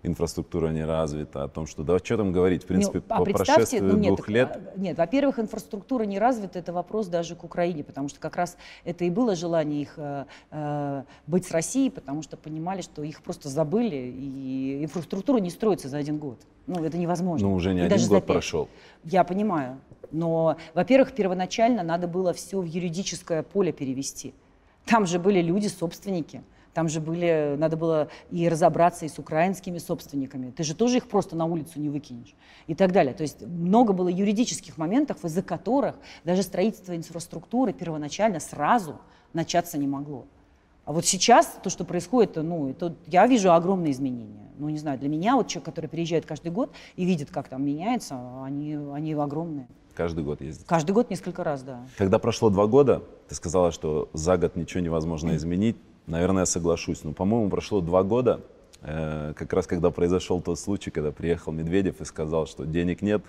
инфраструктура не развита, о том, что да, что там говорить, в принципе, ну, а по прошествии ну, нет, двух лет. А, нет, во-первых, инфраструктура не развита, это вопрос даже к Украине, потому что как раз это и было желание их э, э, быть с Россией, потому что понимали, что их просто забыли, и инфраструктура не строится за один год. Ну, это невозможно. Ну, уже не и один год прошел. Я понимаю. Но, во-первых, первоначально надо было все в юридическое поле перевести. Там же были люди, собственники. Там же были, надо было и разобраться и с украинскими собственниками. Ты же тоже их просто на улицу не выкинешь. И так далее. То есть много было юридических моментов, из-за которых даже строительство инфраструктуры первоначально сразу начаться не могло. А вот сейчас то, что происходит, ну, это, я вижу огромные изменения. Ну, не знаю, для меня вот человек, который приезжает каждый год и видит, как там меняется, они, они огромные. Каждый год ездит? Каждый год несколько раз, да. Когда прошло два года, ты сказала, что за год ничего невозможно изменить. Наверное, я соглашусь. Но, по-моему, прошло два года, э, как раз когда произошел тот случай, когда приехал Медведев и сказал, что денег нет,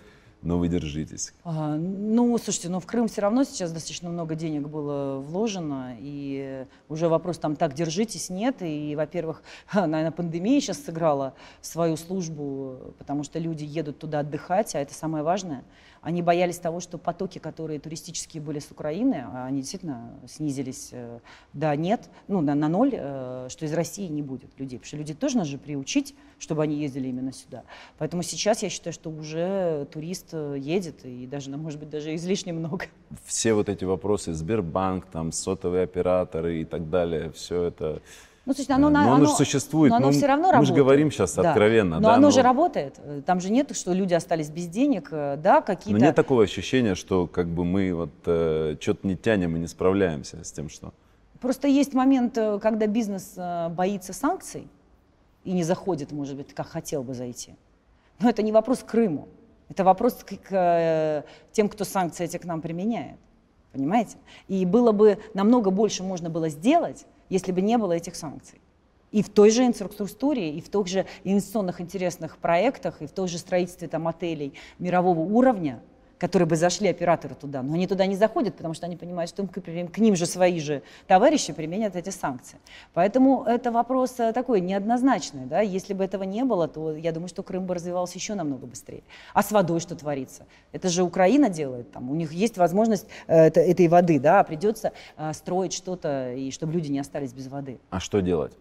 но вы держитесь. А, ну, слушайте, ну в Крым все равно сейчас достаточно много денег было вложено, и уже вопрос там так держитесь нет. И, во-первых, наверное, пандемия сейчас сыграла свою службу, потому что люди едут туда отдыхать, а это самое важное. Они боялись того, что потоки, которые туристические были с Украины, а они действительно снизились э, до нет, ну, на, на ноль, э, что из России не будет людей. Потому что люди тоже надо же приучить, чтобы они ездили именно сюда. Поэтому сейчас я считаю, что уже турист э, едет, и даже, ну, может быть, даже излишне много. Все вот эти вопросы, Сбербанк, там, сотовые операторы и так далее, все это ну, слушайте, оно, но оно, оно же существует. Но оно ну, все равно мы работает. Мы же говорим сейчас да. откровенно. Но да, оно но... же работает. Там же нет, что люди остались без денег, э, да, какие-то... Но нет такого ощущения, что как бы мы вот э, что-то не тянем и не справляемся с тем, что... Просто есть момент, э, когда бизнес э, боится санкций и не заходит, может быть, как хотел бы зайти. Но это не вопрос к Крыму. Это вопрос к, к тем, кто санкции эти к нам применяет. Понимаете? И было бы намного больше можно было сделать, если бы не было этих санкций. И в той же инфраструктуре, и в тех же инвестиционных интересных проектах, и в том же строительстве там, отелей мирового уровня, которые бы зашли операторы туда. Но они туда не заходят, потому что они понимают, что к ним же свои же товарищи применят эти санкции. Поэтому это вопрос э, такой неоднозначный. Да? Если бы этого не было, то я думаю, что Крым бы развивался еще намного быстрее. А с водой что творится? Это же Украина делает. Там, у них есть возможность э, этой воды, да, а придется э, строить что-то, и чтобы люди не остались без воды. А что делать?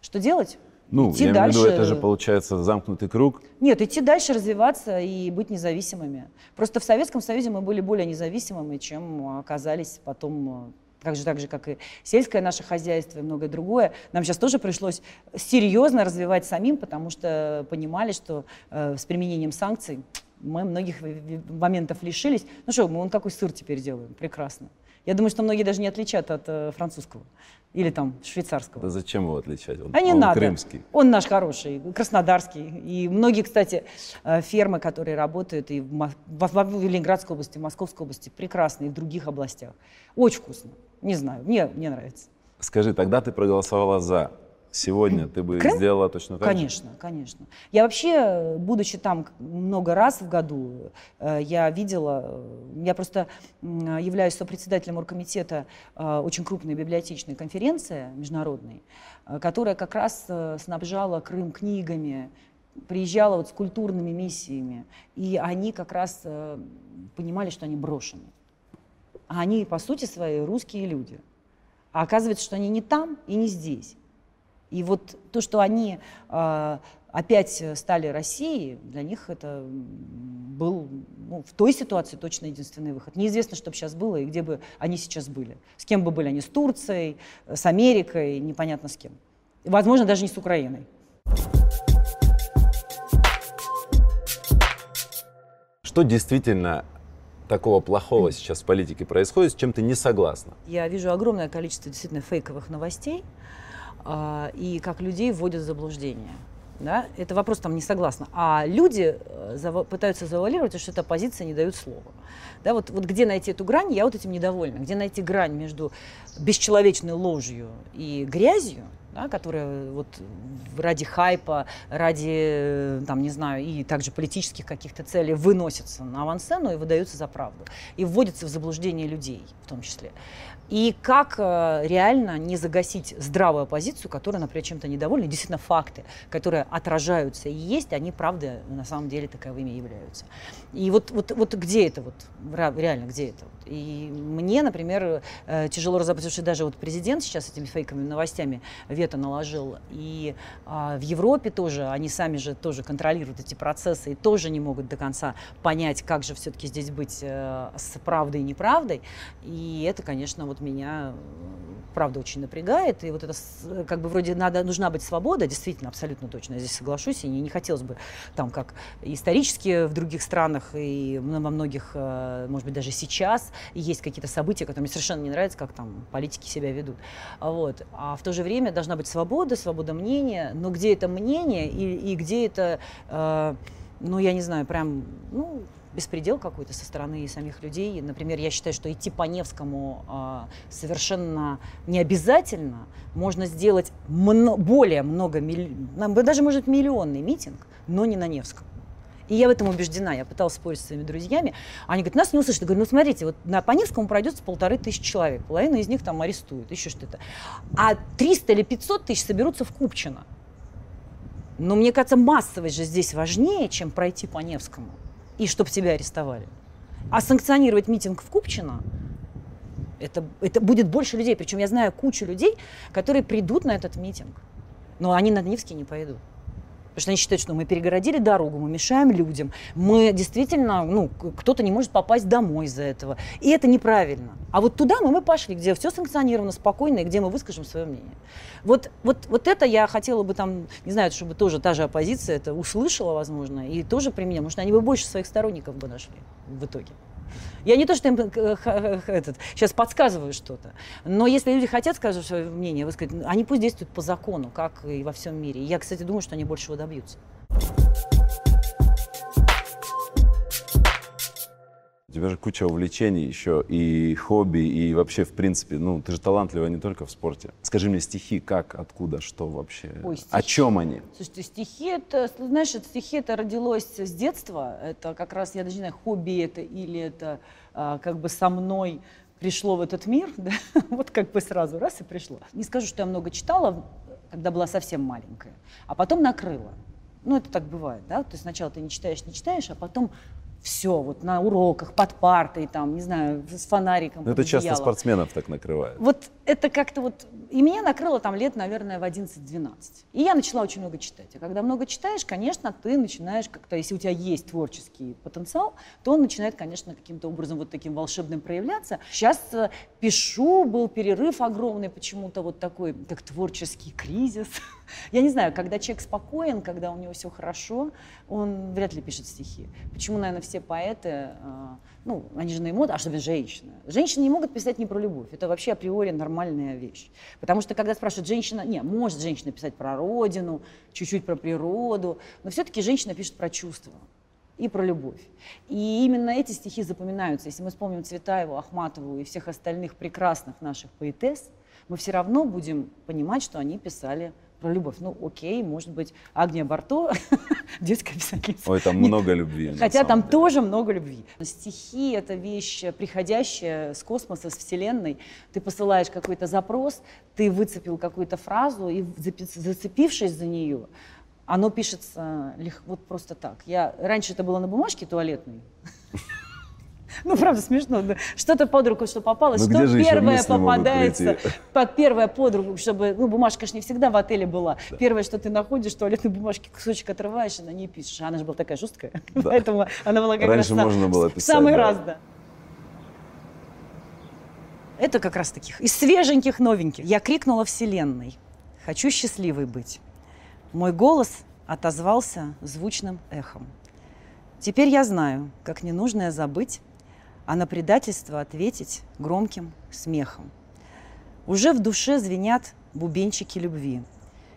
Что делать? Ну, идти я дальше. имею в виду, это же получается замкнутый круг. Нет, идти дальше, развиваться и быть независимыми. Просто в Советском Союзе мы были более независимыми, чем оказались потом так же, так же, как и сельское наше хозяйство и многое другое. Нам сейчас тоже пришлось серьезно развивать самим, потому что понимали, что э, с применением санкций мы многих моментов лишились. Ну что, мы он какой сыр теперь делаем? Прекрасно. Я думаю, что многие даже не отличат от э, французского или там швейцарского. Да зачем его отличать? Он, а не он надо. крымский. Он наш хороший, краснодарский. И многие, кстати, э, фермы, которые работают и в, в, в Ленинградской области, в Московской области, прекрасные, и в других областях. Очень вкусно. Не знаю, мне, мне нравится. Скажи, тогда ты проголосовала за. Сегодня ты бы Крым? сделала точно так же? Конечно, конечно. Я вообще, будучи там много раз в году, э, я видела, э, я просто являюсь сопредседателем оргкомитета э, очень крупной библиотечной конференции международной, которая как раз снабжала Крым книгами, приезжала вот с культурными миссиями, и они как раз понимали, что они брошены. А они, по сути своей, русские люди. А оказывается, что они не там и не здесь. И вот то, что они э, опять стали Россией, для них это был ну, в той ситуации точно единственный выход. Неизвестно, что бы сейчас было и где бы они сейчас были. С кем бы были они, с Турцией, с Америкой, непонятно с кем. И, Возможно, даже не с Украиной. Что действительно такого плохого сейчас в политике происходит, с чем ты не согласна? Я вижу огромное количество действительно фейковых новостей, а, и как людей вводят в заблуждение. Да? Это вопрос там не согласна. А люди э, заво- пытаются завуалировать, что это оппозиция не дают слова. Да, вот, вот где найти эту грань, я вот этим недовольна. Где найти грань между бесчеловечной ложью и грязью, да, которая вот ради хайпа, ради, э, там, не знаю, и также политических каких-то целей выносится на авансцену и выдается за правду. И вводится в заблуждение людей в том числе. И как э, реально не загасить здравую оппозицию, которая, например, чем-то недовольна, действительно факты, которые отражаются и есть, они, правда, на самом деле таковыми являются. И вот, вот, вот где это вот, реально, где это? И мне, например, э, тяжело разобраться, потому что даже вот президент сейчас этими фейковыми новостями вето наложил, и а, в Европе тоже, они сами же тоже контролируют эти процессы и тоже не могут до конца понять, как же все-таки здесь быть э, с правдой и неправдой. И это, конечно, вот меня э, правда очень напрягает. И вот это как бы вроде надо, нужна быть свобода, действительно, абсолютно точно, я здесь соглашусь, и не, не хотелось бы там как исторически в других странах и во многих, э, может быть, даже сейчас есть какие-то события, которые мне совершенно не нравятся, как там политики себя ведут. Вот. А в то же время должна быть свобода, свобода мнения, но где это мнение и, и где это, э, ну, я не знаю, прям, ну, беспредел какой-то со стороны самих людей. Например, я считаю, что идти по Невскому а, совершенно не обязательно. Можно сделать мно- более много, милли- даже, может, миллионный митинг, но не на Невском. И я в этом убеждена. Я пыталась спорить со своими друзьями. Они говорят, нас не услышат. Я говорю, ну смотрите, вот на по Невскому пройдет с полторы тысячи человек. Половина из них там арестуют, еще что-то. А 300 или 500 тысяч соберутся в Купчино. Но мне кажется, массовость же здесь важнее, чем пройти по Невскому. И чтобы тебя арестовали. А санкционировать митинг в Купчино, это, это будет больше людей. Причем я знаю кучу людей, которые придут на этот митинг. Но они на Невский не пойдут. Потому что они считают, что мы перегородили дорогу, мы мешаем людям, мы действительно, ну, кто-то не может попасть домой из-за этого. И это неправильно. А вот туда мы, мы пошли, где все санкционировано, спокойно, и где мы выскажем свое мнение. Вот, вот, вот это я хотела бы там, не знаю, чтобы тоже та же оппозиция это услышала, возможно, и тоже применила, что они бы больше своих сторонников бы нашли в итоге. Я не то, что им э, этот, сейчас подсказываю что-то, но если люди хотят сказать свое мнение, высказать, они пусть действуют по закону, как и во всем мире. Я, кстати, думаю, что они большего добьются. У тебя же куча увлечений еще, и хобби, и вообще, в принципе, ну, ты же талантливая не только в спорте. Скажи мне стихи, как, откуда, что вообще? Ой, О стихи. чем они? Слушайте, стихи это, знаешь, это стихи это родилось с детства. Это как раз, я даже не знаю, хобби это или это а, как бы со мной пришло в этот мир, да? вот как бы сразу раз и пришло. Не скажу, что я много читала, когда была совсем маленькая, а потом накрыла. Ну, это так бывает, да? То есть сначала ты не читаешь, не читаешь, а потом все, вот на уроках, под партой, там, не знаю, с фонариком. Ну, это часто спортсменов так накрывает. Вот это как-то вот... И меня накрыло там лет, наверное, в 11-12. И я начала очень много читать. А когда много читаешь, конечно, ты начинаешь как-то... Если у тебя есть творческий потенциал, то он начинает, конечно, каким-то образом вот таким волшебным проявляться. Сейчас э, пишу, был перерыв огромный почему-то вот такой, как творческий кризис. Я не знаю, когда человек спокоен, когда у него все хорошо, он вряд ли пишет стихи. Почему, наверное, все поэты, а, ну, они же на эмоции, а что женщины? Женщины не могут писать не про любовь. Это вообще априори нормальная вещь. Потому что, когда спрашивают женщина, не, может женщина писать про родину, чуть-чуть про природу, но все-таки женщина пишет про чувства и про любовь. И именно эти стихи запоминаются. Если мы вспомним Цветаеву, Ахматову и всех остальных прекрасных наших поэтесс, мы все равно будем понимать, что они писали про любовь. Ну, окей, может быть, Агния Барто, детская писательница. Ой, там много любви. Хотя там деле. тоже много любви. Стихи — это вещь приходящая с космоса, с Вселенной. Ты посылаешь какой-то запрос, ты выцепил какую-то фразу, и зацепившись за нее, оно пишется вот просто так. Я, раньше это было на бумажке туалетной, Ну, правда, смешно. Да. Что-то под руку, что попалось, ну, что первое попадается под первое под руку, чтобы, ну, бумажка же не всегда в отеле была. Да. Первое, что ты находишь, туалетной бумажки кусочек отрываешь и на ней пишешь. Она же была такая жесткая, да. поэтому она была как Раньше раз можно было писать, самый да. раз, да. Это как раз таких из свеженьких, новеньких. Я крикнула вселенной. Хочу счастливой быть. Мой голос отозвался звучным эхом. Теперь я знаю, как ненужное забыть, а на предательство ответить громким смехом. Уже в душе звенят бубенчики любви.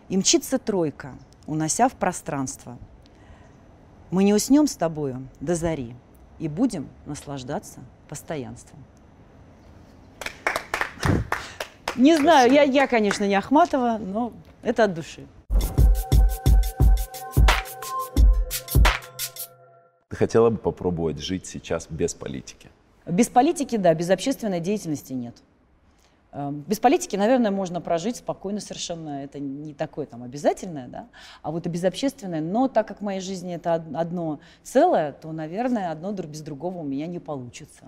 И мчится тройка, унося в пространство. Мы не уснем с тобою до зари и будем наслаждаться постоянством. Не знаю, я, я, конечно, не Ахматова, но это от души. Ты хотела бы попробовать жить сейчас без политики? Без политики, да, без общественной деятельности нет. Эм, без политики, наверное, можно прожить спокойно совершенно. Это не такое там обязательное, да. А вот и без общественной. Но так как в моей жизни это одно целое, то, наверное, одно без другого у меня не получится.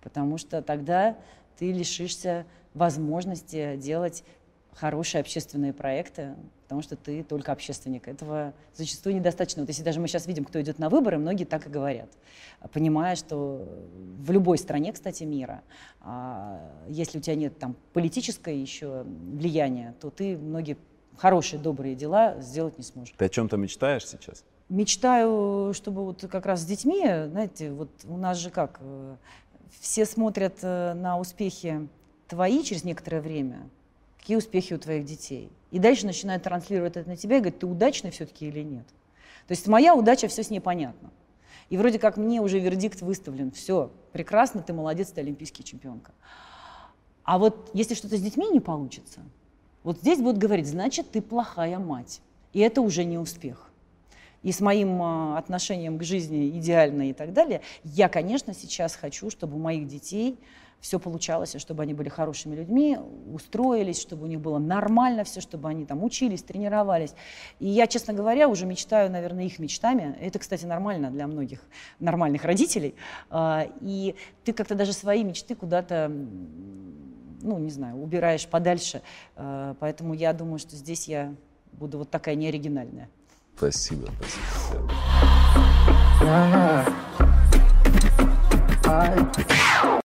Потому что тогда ты лишишься возможности делать хорошие общественные проекты, потому что ты только общественник. Этого зачастую недостаточно. Вот если даже мы сейчас видим, кто идет на выборы, многие так и говорят, понимая, что в любой стране, кстати, мира, а, если у тебя нет там политическое еще влияния, то ты многие хорошие, добрые дела сделать не сможешь. Ты о чем-то мечтаешь сейчас? Мечтаю, чтобы вот как раз с детьми, знаете, вот у нас же как, э, все смотрят э, на успехи твои через некоторое время, какие успехи у твоих детей. И дальше начинает транслировать это на тебя и говорит, ты удачный все-таки или нет. То есть моя удача, все с ней понятно. И вроде как мне уже вердикт выставлен. Все, прекрасно, ты молодец, ты олимпийский чемпионка. А вот если что-то с детьми не получится, вот здесь будут говорить, значит, ты плохая мать. И это уже не успех. И с моим а, отношением к жизни идеально и так далее, я, конечно, сейчас хочу, чтобы у моих детей все получалось, чтобы они были хорошими людьми, устроились, чтобы у них было нормально все, чтобы они там учились, тренировались. И я, честно говоря, уже мечтаю, наверное, их мечтами. Это, кстати, нормально для многих нормальных родителей. А, и ты как-то даже свои мечты куда-то ну, не знаю, убираешь подальше. А, поэтому я думаю, что здесь я буду вот такая неоригинальная. Спасибо, спасибо.